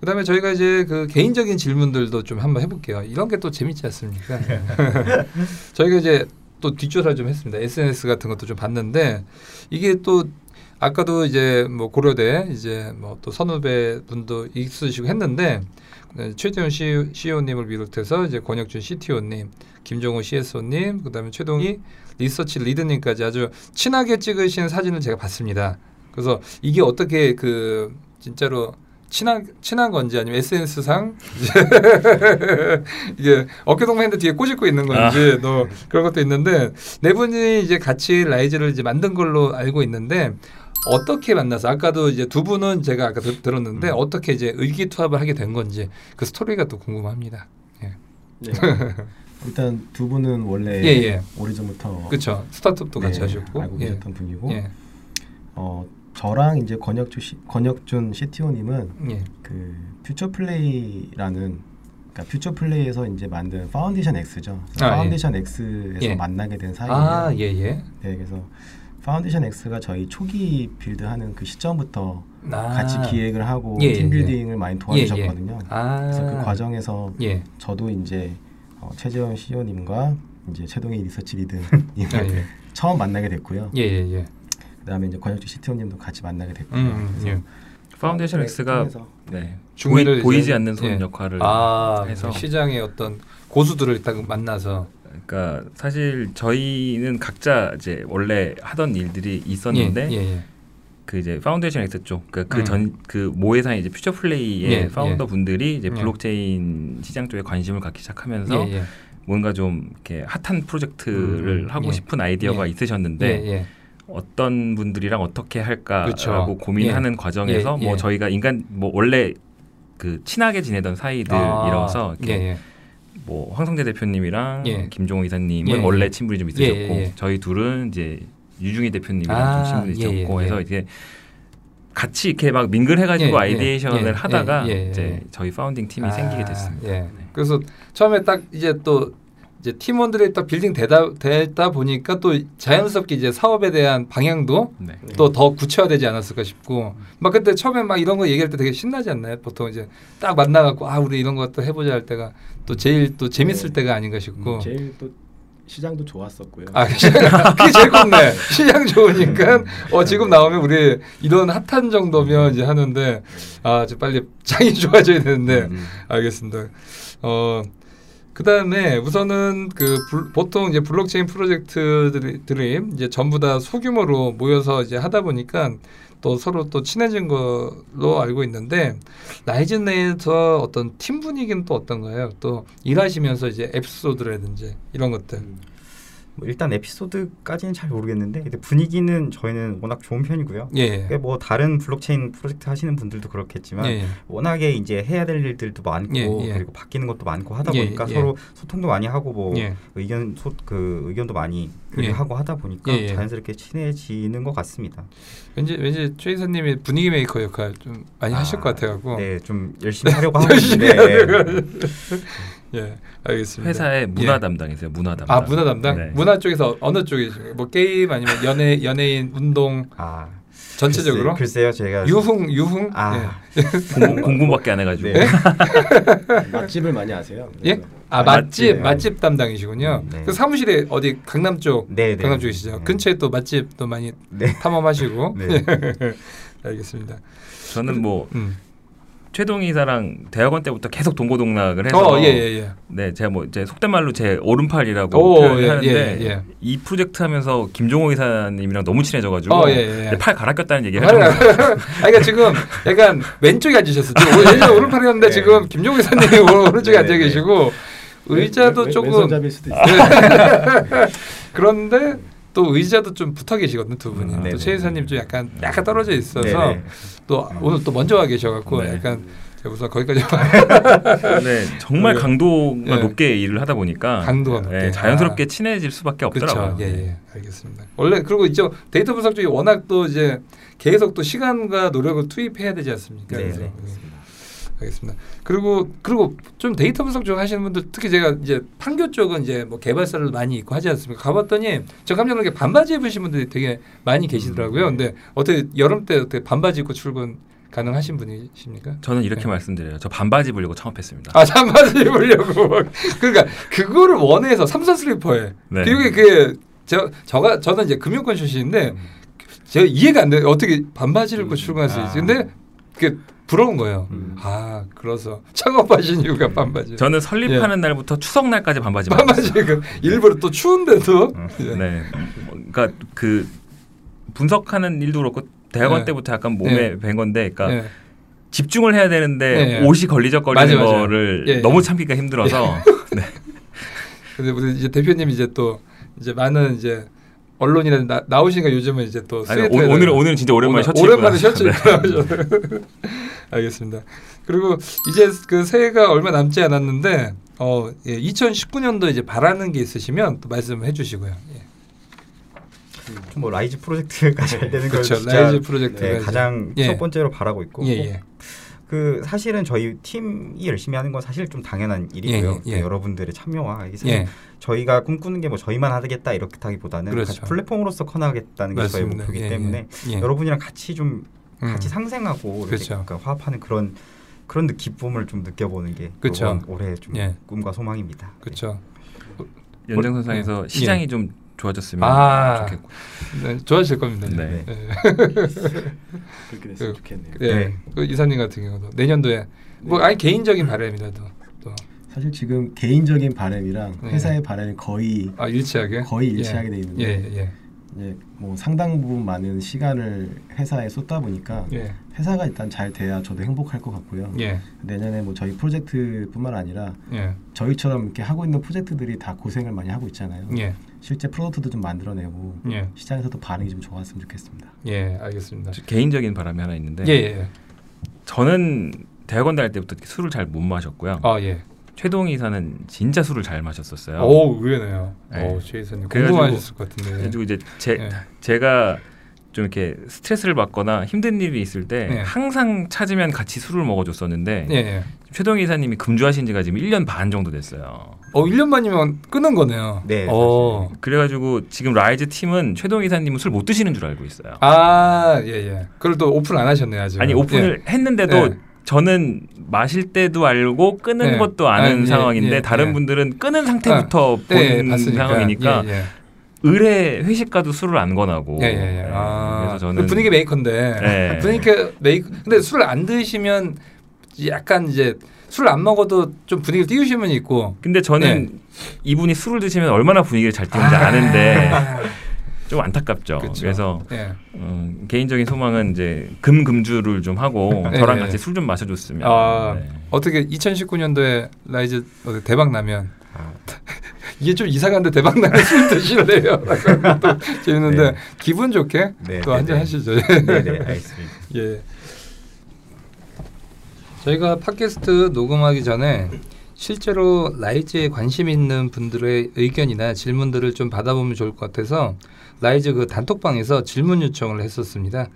그다음에 저희가 이제 그 개인적인 질문들도 좀 한번 해볼게요. 이런 게 또 재밌지 않습니까? [laughs] 저희가 이제 또 뒷조사를 좀 했습니다. SNS 같은 것도 좀 봤는데 이게 또 아까도 이제 뭐 고려대 이제 뭐 또 선후배 분도 있으시고 했는데 네, 최재훈 CEO님을 비롯해서 이제 권혁준 CTO님, 김종호 CSO님, 그다음에 최동희 리서치 리드님까지 아주 친하게 찍으신 사진을 제가 봤습니다. 그래서 이게 어떻게 그 진짜로 친한 친한 건지 아니면 SNS상 [laughs] 이게 어깨 동무핸드 뒤에 꼬집고 있는 건지 또 그런 것도 있는데 네 분이 이제 같이 라이즈를 이제 만든 걸로 알고 있는데 어떻게 만나서 아까도 이제 두 분은 제가 아까 들, 들었는데 어떻게 이제 의기투합을 하게 된 건지 그 스토리가 또 궁금합니다. 예. 네. [laughs] 일단 두 분은 원래 예, 예. 오래전부터 그렇죠. 스타트업도 같이 네, 하셨고. 알고 예. 계셨던 분이고 예. 어, 저랑 이제 권혁준 시, 권혁준 CTO님은 예. 그 퓨처 플레이라는 그러니까 퓨처 플레이에서 이제 만든 파운데이션 X죠. 아, 파운데이션 X에서 예. 만나게 된 사이예요. 아, 예, 예. 네, 그래서 파운데이션 X가 저희 초기 build하는 그 시점부터 아. 같이 기획을 하고 예, 팀 예, building을 많이 도와주셨거든요. 아. 그래서 그 과정에서 예. 저도 이제 어, 최재원 CEO님과 이제 최동희 research lead님을 [laughs] 아, 예. 처음 만나게 됐고요. 예, 예, 예. 그다음에 이제 권혁주 CTO님도 같이 만나게 됐고요. 음, 그래서 예. 파운데이션 X가 네. 중매를 보이, 보이지 이제- 않는 손 예. 역할을 아, 해서 시장의 어떤 고수들을 딱 만나서 그러니까 사실 저희는 각자 이제 원래 하던 일들이 있었는데 예, 예, 그 이제 파운데이션 X 쪽 그 음. 전 그 모회사인 이제 퓨처 플레이의 예, founder 분들이 이제 예. 블록체인 시장 쪽에 관심을 갖기 예. 시작하면서 예, 예. 뭔가 좀 이렇게 핫한 프로젝트를 음, 하고 예. 싶은 아이디어가 예. 있으셨는데 예, 예. 어떤 분들이랑 어떻게 할까라고 그쵸. 고민하는 과정에서 예, 뭐 예. 저희가 인간 뭐 원래 그 친하게 지내던 사이들이라서 아, 이렇게 예, 예. 뭐 황성재 대표님이랑 예. 김종호 이사님은 예, 원래 예. 친분이 좀 있으셨고 예, 예. 저희 둘은 이제 유중희 대표님이랑 아, 좀 친분이 예, 있었고 예, 해서 예. 이제 같이 이렇게 막 mingle해가지고 예, 예, ideation을 예, 하다가 예, 예, 이제 예. 저희 founding 팀이 아, 생기게 됐습니다. 예. 네. 그래서 처음에 딱 이제 또 이제 팀원들이 딱 빌딩 되다 되다 보니까 또 자연스럽게 이제 사업에 대한 방향도 네. 또 더 구체화되지 않았을까 싶고 막 그때 처음에 막 이런 거 얘기할 때 되게 신나지 않나요? 보통 이제 딱 만나갖고 아 우리 이런 것도 해보자 할 때가 또 제일 또 재밌을 네. 때가 아닌가 싶고 음, 제일 또 시장도 좋았었고요. 아 그게 제일 컸네 [laughs] 시장 좋으니까 어 지금 나오면 우리 이런 핫한 정도면 이제 하는데 아 이제 빨리 [laughs] 장이 좋아져야 되는데 음. 알겠습니다. 어 그다음에 우선은 그 불- 보통 이제 블록체인 프로젝트들이 들이 이제 전부 다 소규모로 모여서 이제 하다 보니까 또 서로 또 친해진 걸로 알고 있는데 라이즈 내에서 어떤 팀 분위기는 또 어떤가요? 또 일하시면서 이제 에피소드라든지 이런 것들. 음, 뭐 일단 에피소드까지는 잘 모르겠는데 근데 분위기는 저희는 워낙 좋은 편이고요. 예. 그게 뭐 다른 블록체인 프로젝트 하시는 분들도 그렇겠지만 예. 예. 워낙에 이제 해야 될 일들도 많고 예, 예. 그리고 바뀌는 것도 많고 하다 예, 보니까 예. 서로 소통도 많이 하고 뭐 예. 의견 소, 그 의견도 많이 교류하고 하다 보니까 예, 예. 자연스럽게 친해지는 것 같습니다. 왠지 왠지 최 이사님이 분위기 메이커 역할 좀 많이 하실 것 같아갖고. 네, 좀 열심히 하려고 하고 [laughs] 있는데 [laughs] 예, 알겠습니다. 회사의 문화 예. 담당이세요. 문화 담당. 아 문화 담당 네. 문화 쪽에서 어느 쪽이시요 뭐 게임 아니면 연예 연예인 운동 아 전체적으로 글쎄, 요 제가 유흥 유흥 아 공부, 공부 밖에 안 해가지고 네. [laughs] 맛집을 많이 아세요? 예? 예? 아 맛집. 맛집 맛집 담당이시군요. 네. 그 사무실에 어디 강남 쪽 네, 네. 강남 쪽이시죠. 네. 근처에 또 맛집도 많이 네. 탐험하시고. 네. [laughs] 알겠습니다. 저는 뭐 음. 최동 이사랑 대학원 때부터 계속 동고동락을 해서 어, 예, 예, 예. 네, 제가 뭐 이제 속된 말로 제 오른팔이라고 오, 예, 하는데 예, 예. 이 프로젝트 하면서 김종호 이사님이랑 너무 친해져가지고 어, 예, 예, 예. 팔 갈아 꼈다는 얘기를 하죠. 그러니까 지금 약간 왼쪽에 앉으셨어요. 예전 오른팔이었는데 네. 지금 김종우 이사님이 오른쪽에 네, 앉아 네. 계시고 의자도 왼- 조금 왼손잡이일 수도 있어요. [laughs] 그런데 또 의자도 좀 붙어 계시거든요 두 분이. 음, 또 네네. 최 이사님 좀 약간 약간 떨어져 있어서 네네. 또 오늘 또 먼저 와 계셔갖고 네. 약간 제가 우선 거기까지 [laughs] 네, 정말 네. 강도가 예. 높게 일을 하다 보니까 강도가 높게. 네, 자연스럽게 친해질 수밖에 그렇죠. 없더라고요. 예, 예. 알겠습니다. 원래 그리고 이제 데이터 분석 쪽이 워낙 또 이제 계속 또 시간과 노력을 투입해야 되지 않습니까? 네, 그래서 네. 알겠습니다. 그리고 그리고 좀 데이터 분석 쪽 하시는 분들 특히 제가 이제 판교 쪽은 이제 뭐 개발사를 많이 있고 하지 않습니까? 가봤더니 저 깜짝 놀라게 반바지 입으신 분들이 되게 많이 계시더라고요. 근데 어떻게 여름 때 어떻게 반바지 입고 출근 가능하신 분이십니까? 저는 이렇게 네. 말씀드려요. 저 반바지 입으려고 창업했습니다. 아 잠바지 입으려고 [laughs] 그러니까 그거를 원해서 삼선 슬리퍼에 네. 그게 그저 저가 저는 이제 금융권 출신인데 제가 이해가 안 돼요 어떻게 반바지를 입고 출근할 수 아. 있지 근데 그 부러운 거예요 음. 아 그래서 창업하신 이유가 반바지 저는 설립하는 날부터 추석 날까지 반바지 예. 반바지 그 일부러 또 추운데도 예. 네. 뭐, 그러니까 그 분석하는 일도 그렇고 대학원 네. 때부터 약간 몸에 네. 밴 건데 그러니까 예. 집중을 해야 되는데 네. 옷이 걸리적거리는 맞아요. 거를 예, 너무 예. 참기가 힘들어서 [laughs] 네. 근데 우리 이제 대표님 이제 또 이제 많은 이제 언론이나 나, 나오시니까 요즘은 이제 또 아니, 스웨터에다가- 오늘 오늘은 오늘은 진짜 오랜만에 셔츠 오랜만에 셔츠. 입고. [laughs] 알겠습니다. 그리고 이제 그 새해가 얼마 남지 않았는데 어, 예, 2019년도 이제 바라는 게 있으시면 또 말씀해 주시고요. 예. 뭐 라이즈 프로젝트가 잘 되는 걸 그렇죠. 진짜 라이즈 프로젝트가 네, 가장 예. 첫 번째로 바라고 있고 예, 예. 그 사실은 저희 팀이 열심히 하는 건 사실 좀 당연한 일이고요. 예, 예, 예. 여러분들의 참여와 이게 사실 예. 저희가 꿈꾸는 게 뭐 저희만 하겠다 이렇다기보다는 그렇죠. 같이 플랫폼으로서 커나가겠다는 게 저희 맞습니다. 목표이기 예, 때문에 예. 예. 여러분이랑 같이 좀 음. 같이 상생하고 이렇게 그렇죠. 그러니까 화합하는 그런 그런 느- 기쁨을 좀 느껴보는 게 그렇죠. 올해 좀 예. 꿈과 소망입니다. 그렇죠. 연장선상에서 예. 시장이 좀 좋아졌으면 아. 좋겠고. 네, 좋아하실 겁니다. 네. 예. [laughs] 그렇게 됐으면 그- 좋겠네요. 예. 네. 그 이사님 같은 경우도 내년도에 뭐 아니 개인적인 바람이라도 또 사실 지금 개인적인 바람이랑 네. 회사의 바람이 거의 아, 일치하게 거의 예. 일치하게 돼 있는데 예, 예. 이제 뭐 상당 부분 많은 시간을 회사에 쏟다 보니까 예. 회사가 일단 잘 돼야 저도 행복할 것 같고요. 예. 내년에 뭐 저희 프로젝트뿐만 아니라 예. 저희처럼 이렇게 하고 있는 프로젝트들이 다 고생을 많이 하고 있잖아요. 예. 실제 product도 좀 만들어내고 예. 시장에서도 반응이 좀 좋았으면 좋겠습니다. 예, 알겠습니다. 저 개인적인 바람이 하나 있는데 예, 예. 저는 대학원 다닐 때부터 술을 잘 못 마셨고요. 아, 예. 최동 이사는 진짜 술을 잘 마셨었어요. 오, 의외네요. 네. 오, 최 이사님 궁금하셨을 것 같은데. 그래가지고 이제 제 예. 제가 좀 이렇게 스트레스를 받거나 힘든 일이 있을 때 네. 항상 찾으면 같이 술을 먹어줬었는데 예, 예. 최동 이사님이 금주하신 지가 지금 1년 반 정도 됐어요. 어, 1년 만이면 끊은 거네요. 네, 어. 그래가지고 지금 라이즈 팀은 최동 이사님은 술 못 드시는 줄 알고 있어요. 아, 예, 예. 그걸 또 오픈 안 하셨네요, 아직. 아니 오픈을 했는데도 예. 저는 마실 때도 알고 끊은 네. 것도 아는 아, 예, 상황인데 예, 다른 예. 분들은 끊은 상태부터 네, 보는 봤으니까. 상황이니까 예, 예. 의뢰 회식 가도 술을 안 권하고 예, 예, 예. 네, 아, 그래서 저는 분위기 메이커인데 네. [laughs] 분위기 메이커. 근데 술을 안 드시면 약간 이제 술 안 먹어도 좀 분위기를 띄우시는 분이 있고. 근데 저는 이분이 술을 드시면 얼마나 분위기를 잘 띄우는지 아. 아는데 [laughs] 좀 안타깝죠. 그쵸. 그래서 예. 음, 개인적인 소망은 이제 금금주를 좀 하고 네, [laughs] 저랑 네. 같이 술 좀 마셔줬으면. 아, 네. 어떻게 2019년도에 라이즈 어디 대박 나면 아. 이게 좀 이상한데 대박 나면 술 드실래요? [laughs] 재밌는데 네. 기분 좋게 네, 또 네, 한잔 네. 하시죠. 네, 네, [laughs] 알겠습니다. 예. 저희가 팟캐스트 녹음하기 전에 실제로 라이즈에 관심 있는 분들의 의견이나 질문들을 좀 받아보면 좋을 것 같아서 라이즈 그 단톡방에서 질문 요청을 했었습니다.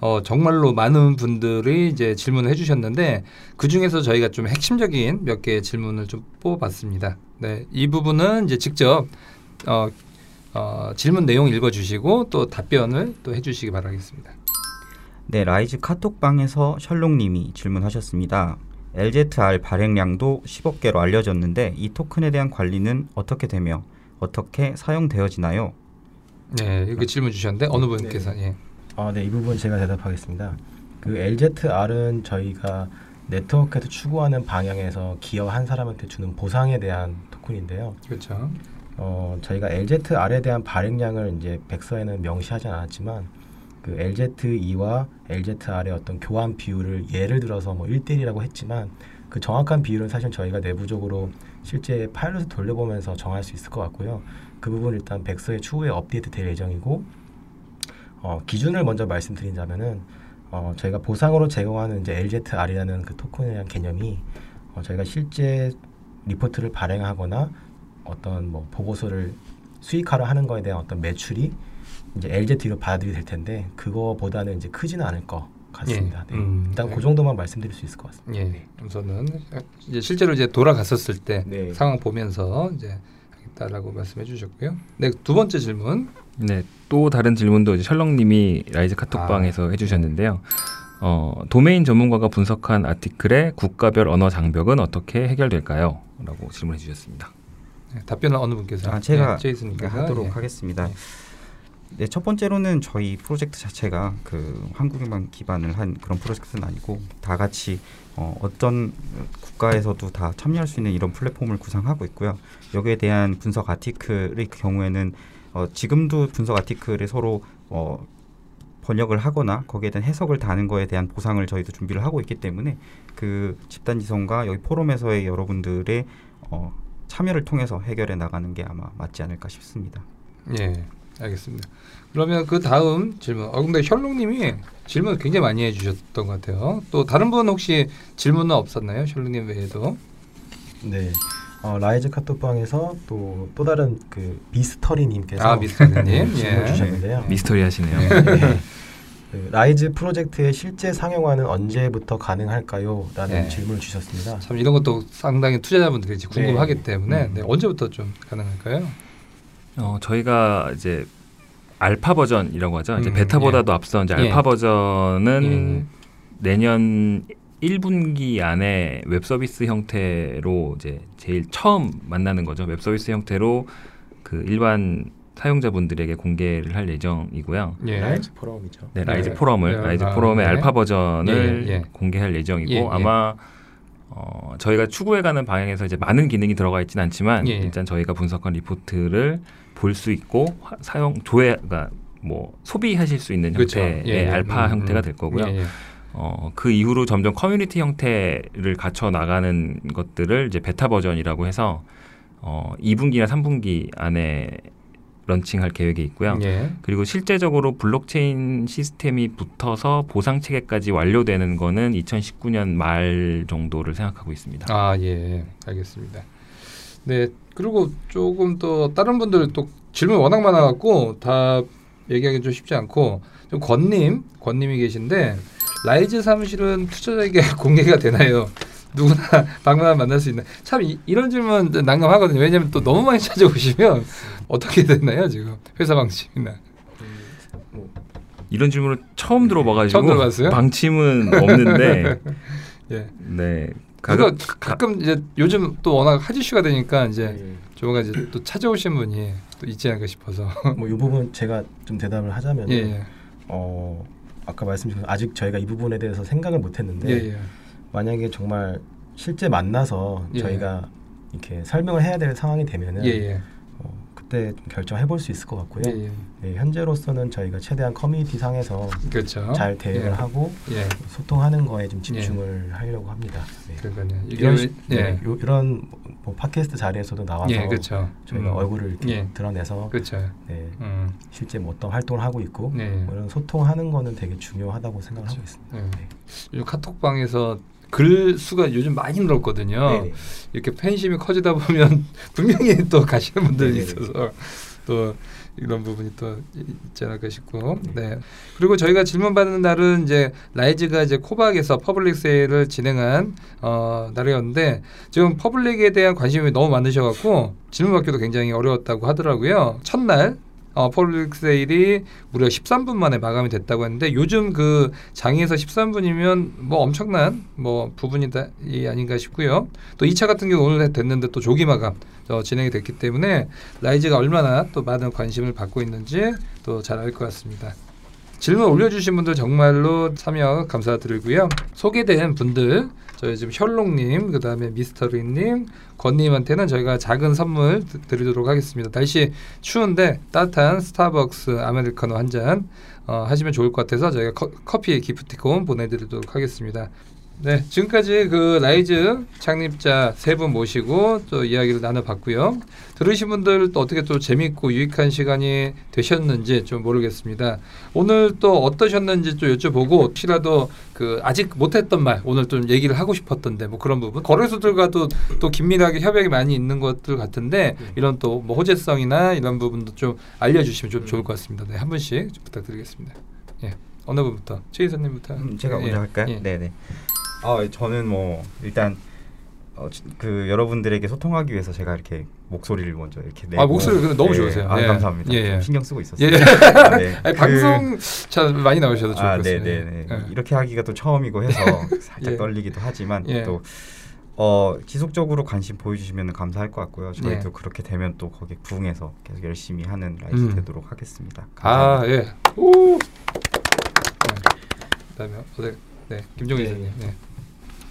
어, 정말로 많은 분들이 이제 질문을 해주셨는데 그 중에서 저희가 좀 핵심적인 몇 개의 질문을 좀 뽑아봤습니다. 네, 이 부분은 이제 직접 어, 어, 질문 내용 읽어주시고 또 답변을 또 해주시기 바라겠습니다. 네, 라이즈 카톡방에서 셜록님이 질문하셨습니다. LZR 발행량도 10억 개로 알려졌는데 이 토큰에 대한 관리는 어떻게 되며 어떻게 사용되어지나요? 네, 이렇게 질문 주셨는데 어느 분께서 예. 아, 네, 이 부분 제가 대답하겠습니다. 그 LZR은 저희가 네트워크에서 추구하는 방향에서 기여 한 사람한테 주는 보상에 대한 토큰인데요. 그렇죠. 어, 저희가 LZR에 대한 발행량을 이제 백서에는 명시하지 않았지만 그 LZ2와 LZR의 어떤 교환 비율을 예를 들어서 뭐 1대1이라고 했지만 그 정확한 비율은 사실 저희가 내부적으로 실제 파일럿을 돌려보면서 정할 수 있을 것 같고요. 그 부분 일단 백서의 추후에 업데이트 될 예정이고 어, 기준을 먼저 말씀드리자면은 어, 저희가 보상으로 제공하는 이제 LZR이라는 그 토큰에 대한 개념이 어, 저희가 실제 리포트를 발행하거나 어떤 뭐 보고서를 수익화를 하는 거에 대한 어떤 매출이 이제 LZT로 받아들이 될 텐데 그거보다는 이제 크지는 않을 것 같습니다. 예. 네. 음, 일단 네. 그 정도만 말씀드릴 수 있을 것 같습니다. 예. 우선은 이제 실제로 이제 돌아갔었을 때 네. 상황 보면서 이제 하겠다라고 말씀해 주셨고요. 네, 두 번째 질문. 네, 또 다른 질문도 이제 셜록님이 라이즈 카톡방에서 해주셨는데요. 어, 도메인 전문가가 분석한 article의 국가별 언어 장벽은 어떻게 해결될까요? 라고 질문해 주셨습니다. 네, 답변은 어느 분께서? 아, 제가 예, 제이슨님께서 하도록 예. 하겠습니다. 네. 네, 첫 번째로는 저희 프로젝트 자체가 그 한국에만 기반을 한 그런 프로젝트는 아니고 다 같이 어, 어떤 국가에서도 다 참여할 수 있는 이런 플랫폼을 구상하고 있고요. 여기에 대한 분석 아티클의 경우에는 어, 지금도 분석 아티클을 서로 어, 번역을 하거나 거기에 대한 해석을 다는 거에 대한 보상을 저희도 준비를 하고 있기 때문에 그 집단 지성과 여기 포럼에서의 여러분들의 어, 참여를 통해서 해결해 나가는 게 아마 맞지 않을까 싶습니다. 예, 알겠습니다. 그러면 그 다음 질문. 어, 근데 셜록님이 질문 굉장히 많이 해주셨던 것 같아요. 또 다른 분 혹시 질문은 없었나요? 셜록님 외에도? 네. 어, 라이즈 카톡방에서 또 또 다른 그 미스터리님께서 아, 미스터리님. 질문 예. 주셨는데요. 미스터리 하시네요. 네. 그 라이즈 프로젝트의 실제 상용화는 언제부터 가능할까요? 라는 네. 질문을 주셨습니다. 참 이런 것도 상당히 투자자분들이 이제 궁금하기 네. 때문에 음. 네, 언제부터 좀 가능할까요? 어, 저희가 이제 알파 버전이라고 하죠. 이제 음, 베타보다도 앞서 이제 예. 알파 버전은 예. 내년 1분기 안에 웹 서비스 형태로 이제 제일 처음 만나는 거죠. 웹 서비스 형태로 그 일반 사용자분들에게 공개를 할 예정이고요. 예. 라이즈 포럼이죠. 네, 라이즈 네. 포럼을 네, 라이즈 아, 포럼의 네. 알파 버전을 예, 예. 공개할 예정이고 예, 예. 아마 어, 저희가 추구해가는 방향에서 이제 많은 기능이 들어가 있지는 않지만 예, 예. 일단 저희가 분석한 리포트를 볼 수 있고 화- 사용 조회가 뭐 소비하실 수 있는. 형태의 예, 예. 알파 음, 형태가 음. 될 거고요. 어, 그 이후로 점점 커뮤니티 형태를 갖춰 나가는 것들을 이제 베타 버전이라고 해서 어, 2분기나 3분기 안에 launching할 계획이 있고요. 예. 그리고 실제적으로 블록체인 시스템이 붙어서 보상 체계까지 완료되는 거는 2019년 말 정도를 생각하고 있습니다. 아, 예. 알겠습니다. 네. 그리고 조금 또 다른 분들 또 질문 워낙 많아 갖고 다 얘기하기 좀 쉽지 않고 좀 권님, 권님이 계신데 라이즈 사무실은 투자자에게 [laughs] 공개가 되나요? 누구나 [laughs] 방문하면 만날 수 있나? 참 이, 런 질문 난감하거든요. 왜냐하면 또 너무 많이 찾아오시면 [laughs] 어떻게 되나요 지금 회사 방침이나? 이런 질문을 처음 들어봐가지고 처음 들어봤어요? 방침은 없는데 예. 네 가급- 가끔 이제 요즘 또 워낙 핫 이슈가 되니까 이제 네. 조만간 이제 또 찾아오신 분이 또 있지 않을까 싶어서. 뭐 이 부분 제가 좀 대답을 하자면 예, 예. 어 아까 말씀드린 아직 저희가 이 부분에 대해서 생각을 못했는데 예, 예. 만약에 정말 실제 만나서 예. 저희가 이렇게 설명을 해야 될 상황이 되면은 예, 예. 어, 그때 좀 결정해 볼 수 있을 것 같고요. 네, 현재로서는 저희가 최대한 커뮤니티 상에서 그렇죠. 잘 대응을 예. 하고 예. 소통하는 거에 좀 집중을 하려고 합니다. 네. 그러니까요. 이런, 왜-. 네, 요, 이런 뭐 팟캐스트 자리에서도 나와서 예, 그렇죠. 저희가 음. 얼굴을 이렇게 예. 드러내서 그렇죠. 네, 음. 실제 뭐 어떤 활동을 하고 있고 네. 뭐 이런 소통하는 거는 되게 중요하다고 생각을 하고 그렇죠. 있습니다. 예. 네. 요즘 카톡방에서 글 수가 요즘 많이 늘었거든요. 네네. 이렇게 팬심이 커지다 보면 [laughs] 분명히 또 가시는 분들이 네네네. 있어서 또 이런 부분이 또 있지 않을까 싶고. 네. 그리고 저희가 질문 받는 날은 이제 라이즈가 이제 코박에서 public sale을 진행한 어 날이었는데 지금 public에 대한 관심이 너무 많으셔갖고 질문 받기도 굉장히 어려웠다고 하더라고요. 첫날 어, public sale이 무려 13분 만에 마감이 됐다고 했는데 요즘 그 장에서 13분이면 뭐 엄청난 뭐 부분이 다 이 아닌가 싶고요. 또 2차 같은 경우 오늘 됐는데 또 조기 마감 어, 진행이 됐기 때문에 라이즈가 얼마나 또 많은 관심을 받고 있는지 또 잘 알 것 같습니다. 질문 올려주신 분들 정말로 참여 감사드리고요. 소개된 분들 저희 지금 셜록님, 그 다음에 미스터리님, 권님한테는 저희가 작은 선물 드- 드리도록 하겠습니다. 날씨 추운데 따뜻한 스타벅스 아메리카노 한 잔 어, 하시면 좋을 것 같아서 저희가 커, 커피 기프티콘 보내드리도록 하겠습니다. 네, 지금까지 그 라이즈 창립자 세 분 모시고 또 이야기를 나눠봤고요. 들으신 분들 또 어떻게 또 재밌고 유익한 시간이 되셨는지 좀 모르겠습니다. 오늘 또 어떠셨는지 좀 여쭤보고 혹시라도 그 아직 못했던 말 오늘 좀 얘기를 하고 싶었던데 뭐 그런 부분 거래소들과도 또 긴밀하게 협약이 많이 있는 것들 같은데 이런 또 뭐 호재성이나 이런 부분도 좀 알려주시면 좀 좋을 것 같습니다. 네, 한 분씩 좀 부탁드리겠습니다. 예, 어느 분부터 최 이사님부터. 음, 제가 예, 먼저 할까요? 예. 네 네. 아 저는 뭐 일단 어, 지- 그 여러분들에게 소통하기 위해서 제가 이렇게 목소리를 먼저 이렇게 내고 아, 목소리 근데 너무 예, 좋으세요. 아, 예. 감사합니다. 예, 예. 좀 신경 쓰고 있었어요. 예. 아, 네. [laughs] 아니, 그- 방송 참 많이 나오셔도 좋을 아, 것 같습니다. 네네네. 예. 이렇게 하기가 또 처음이고 해서 [laughs] 살짝 예. 떨리기도 하지만 예. 또 어, 지속적으로 관심 보여주시면 감사할 것 같고요. 저희도 예. 그렇게 되면 또 거기에 부응해서 계속 열심히 하는 라이즈 음. 되도록 하겠습니다. 아 감사합니다. 예. 오. 네. 그다음에 어제 네 김종희 네. 이사님. 네.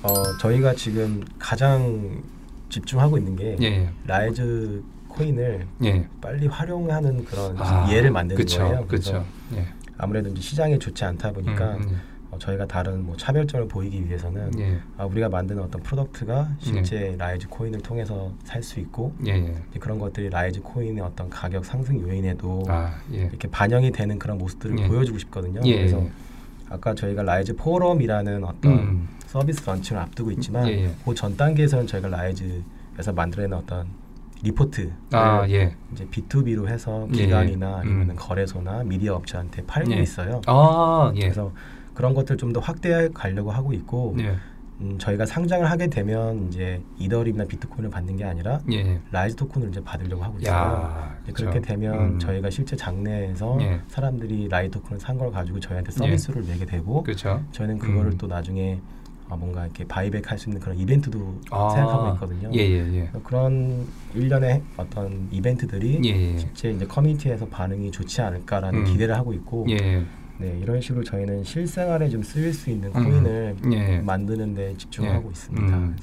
어, 저희가 지금 가장 집중하고 있는 게 예. 예. 라이즈 코인을 예. 빨리 활용하는 그런 아, 예를 만드는 그쵸, 거예요. 그렇죠. 예. 아무래도 이제 시장이 좋지 않다 보니까 음, 어, 저희가 다른 뭐 차별점을 보이기 위해서는 음. 예. 아, 우리가 만드는 어떤 product가 실제 라이즈 코인을 통해서 살 수 있고 예. 예. 그런 것들이 라이즈 코인의 어떤 가격 상승 요인에도 아 예. 이렇게 반영이 되는 그런 모습들을 예. 보여주고 싶거든요. 예. 그래서 아까 저희가 라이즈 포럼이라는 어떤 음. 서비스 런칭을 앞두고 있지만 예, 예. 그전 단계에서는 저희가 라이즈에서 만들어내는 어떤 리포트 아 예. 이제 B2B로 해서 예, 예. 기관이나 아니면 음. 거래소나 미디어 업체한테 팔고 예. 있어요. 아 예. 그래서 그런 것들 좀 더 확대해 가려고 하고 있고 예. 음, 저희가 상장을 하게 되면 이제 이더리움이나 비트코인을 받는 게 아니라 예. 라이즈 토큰을 이제 받으려고 하고 있어요. 야. 그쵸. 그렇게 되면 음. 저희가 실제 장내에서 예. 사람들이 라이즈 토큰을 산 걸 가지고 저희한테 서비스를 내게 되고 그렇죠. 저희는 그거를 음. 또 나중에 아, 뭔가 이렇게 buyback 할 수 있는 그런 이벤트도 아. 생각하고 있거든요. 예예 예. 그래서 그런 일련의 어떤 이벤트들이 예. 예. 실제 이제 커뮤니티에서 반응이 좋지 않을까라는 음. 기대를 하고 있고 예. 네, 이런 식으로 저희는 실생활에 좀 쓰일 수 있는 음. 코인을 예. 만드는 데 집중하고 예. 있습니다. 음.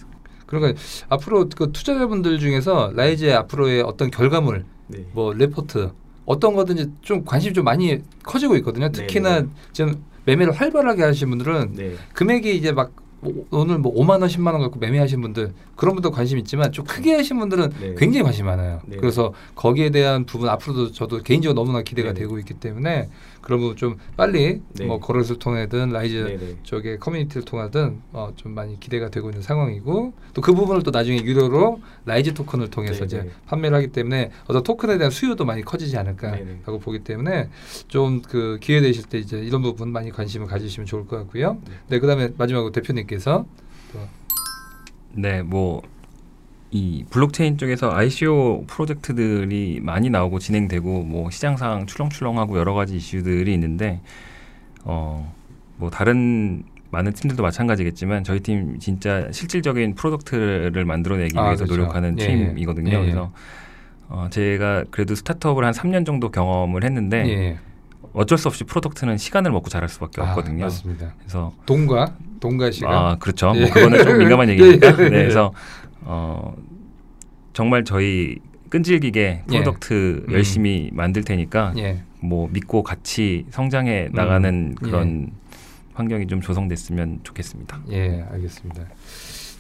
그러니까 앞으로 그 투자자분들 중에서 라이즈의 앞으로의 어떤 결과물 네. 뭐 레포트 어떤 거든지 좀 관심이 좀 많이 커지고 있거든요. 특히나 네, 지금 매매를 활발하게 하시는 분들은 네. 금액이 이제 막 오- 오늘 뭐 5만 원, 10만 원 갖고 매매하신 분들 그런 분들 관심 있지만 좀 크게 하신 분들은 네. 굉장히 관심 많아요. 네. 그래서 거기에 대한 부분 앞으로도 저도 개인적으로 너무나 기대가 네. 되고 있기 때문에 그런 부분 좀 빨리 네. 뭐 거래소를 통해든 라이즈 네, 네. 쪽에 커뮤니티를 통하든 어, 좀 많이 기대가 되고 있는 상황이고 또 그 부분을 또 나중에 유료로 라이즈 토큰을 통해서 네, 이제 네. 판매를 하기 때문에 어떤 토큰에 대한 수요도 많이 커지지. 않을까라고 보기 때문에 좀 그 기회 되실 때 이제 이런 부분 많이 관심을 가지시면 좋을 것 같고요. 네. 네, 그다음에 마지막으로 대표님께서 또 네, 뭐 이 블록체인 쪽에서 ICO 프로젝트들이 많이 나오고 진행되고 뭐 시장상 출렁출렁하고 여러 가지 이슈들이 있는데 어 뭐 다른 많은 팀들도 마찬가지겠지만 저희 팀 진짜 실질적인 product를 만들어내기 아, 위해서 그렇죠. 노력하는 예, 예. 팀이거든요. 예, 예. 그래서 어 제가 그래도 스타트업을 한 3년 정도 경험을 했는데 예. 어쩔 수 없이 product는 시간을 먹고 자랄 수밖에 아, 없거든요. 맞습니다. 그래서 돈과 돈과 시간. 아 그렇죠. 예. 뭐 그거는 좀 민감한 [laughs] 얘기니까. 예, 예, 예. 네, 그래서 어 정말 저희 끈질기게 예. product 음. 열심히 만들 테니까 예. 뭐 믿고 같이 성장해 나가는 그런 환경이 좀 조성됐으면 좋겠습니다. 예, 알겠습니다.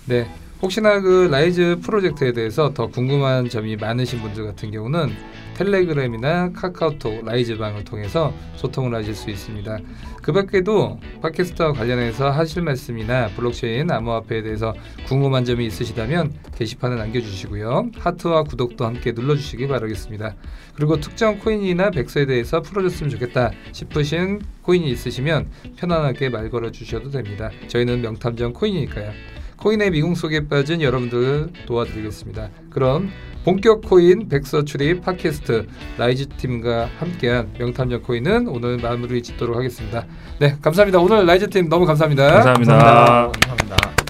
네, 혹시나 그 라이즈 프로젝트에 대해서 더 궁금한 점이 많으신 분들 같은 경우는 텔레그램이나 카카오톡 라이즈방을 통해서 소통을 하실 수 있습니다. 그 밖에도 팟캐스트와 관련해서 하실 말씀이나 블록체인 암호화폐에 대해서 궁금한 점이 있으시다면 게시판에 남겨주시고요. 하트와 구독도 함께 눌러주시기 바라겠습니다. 그리고 특정 코인이나 백서에 대해서 풀어줬으면 좋겠다 싶으신 코인이 있으시면 편안하게 말 걸어주셔도 됩니다. 저희는 명탐정 코인이니까요. 코인의 미궁 속에 빠진 여러분들을 도와드리겠습니다. 그럼 본격 코인 백서 추리 팟캐스트 라이즈 팀과 함께한 명탐정 코인은 오늘 마무리 짓도록 하겠습니다. 네, 감사합니다. 오늘 라이즈 팀 너무 감사합니다. 감사합니다. 감사합니다. 감사합니다.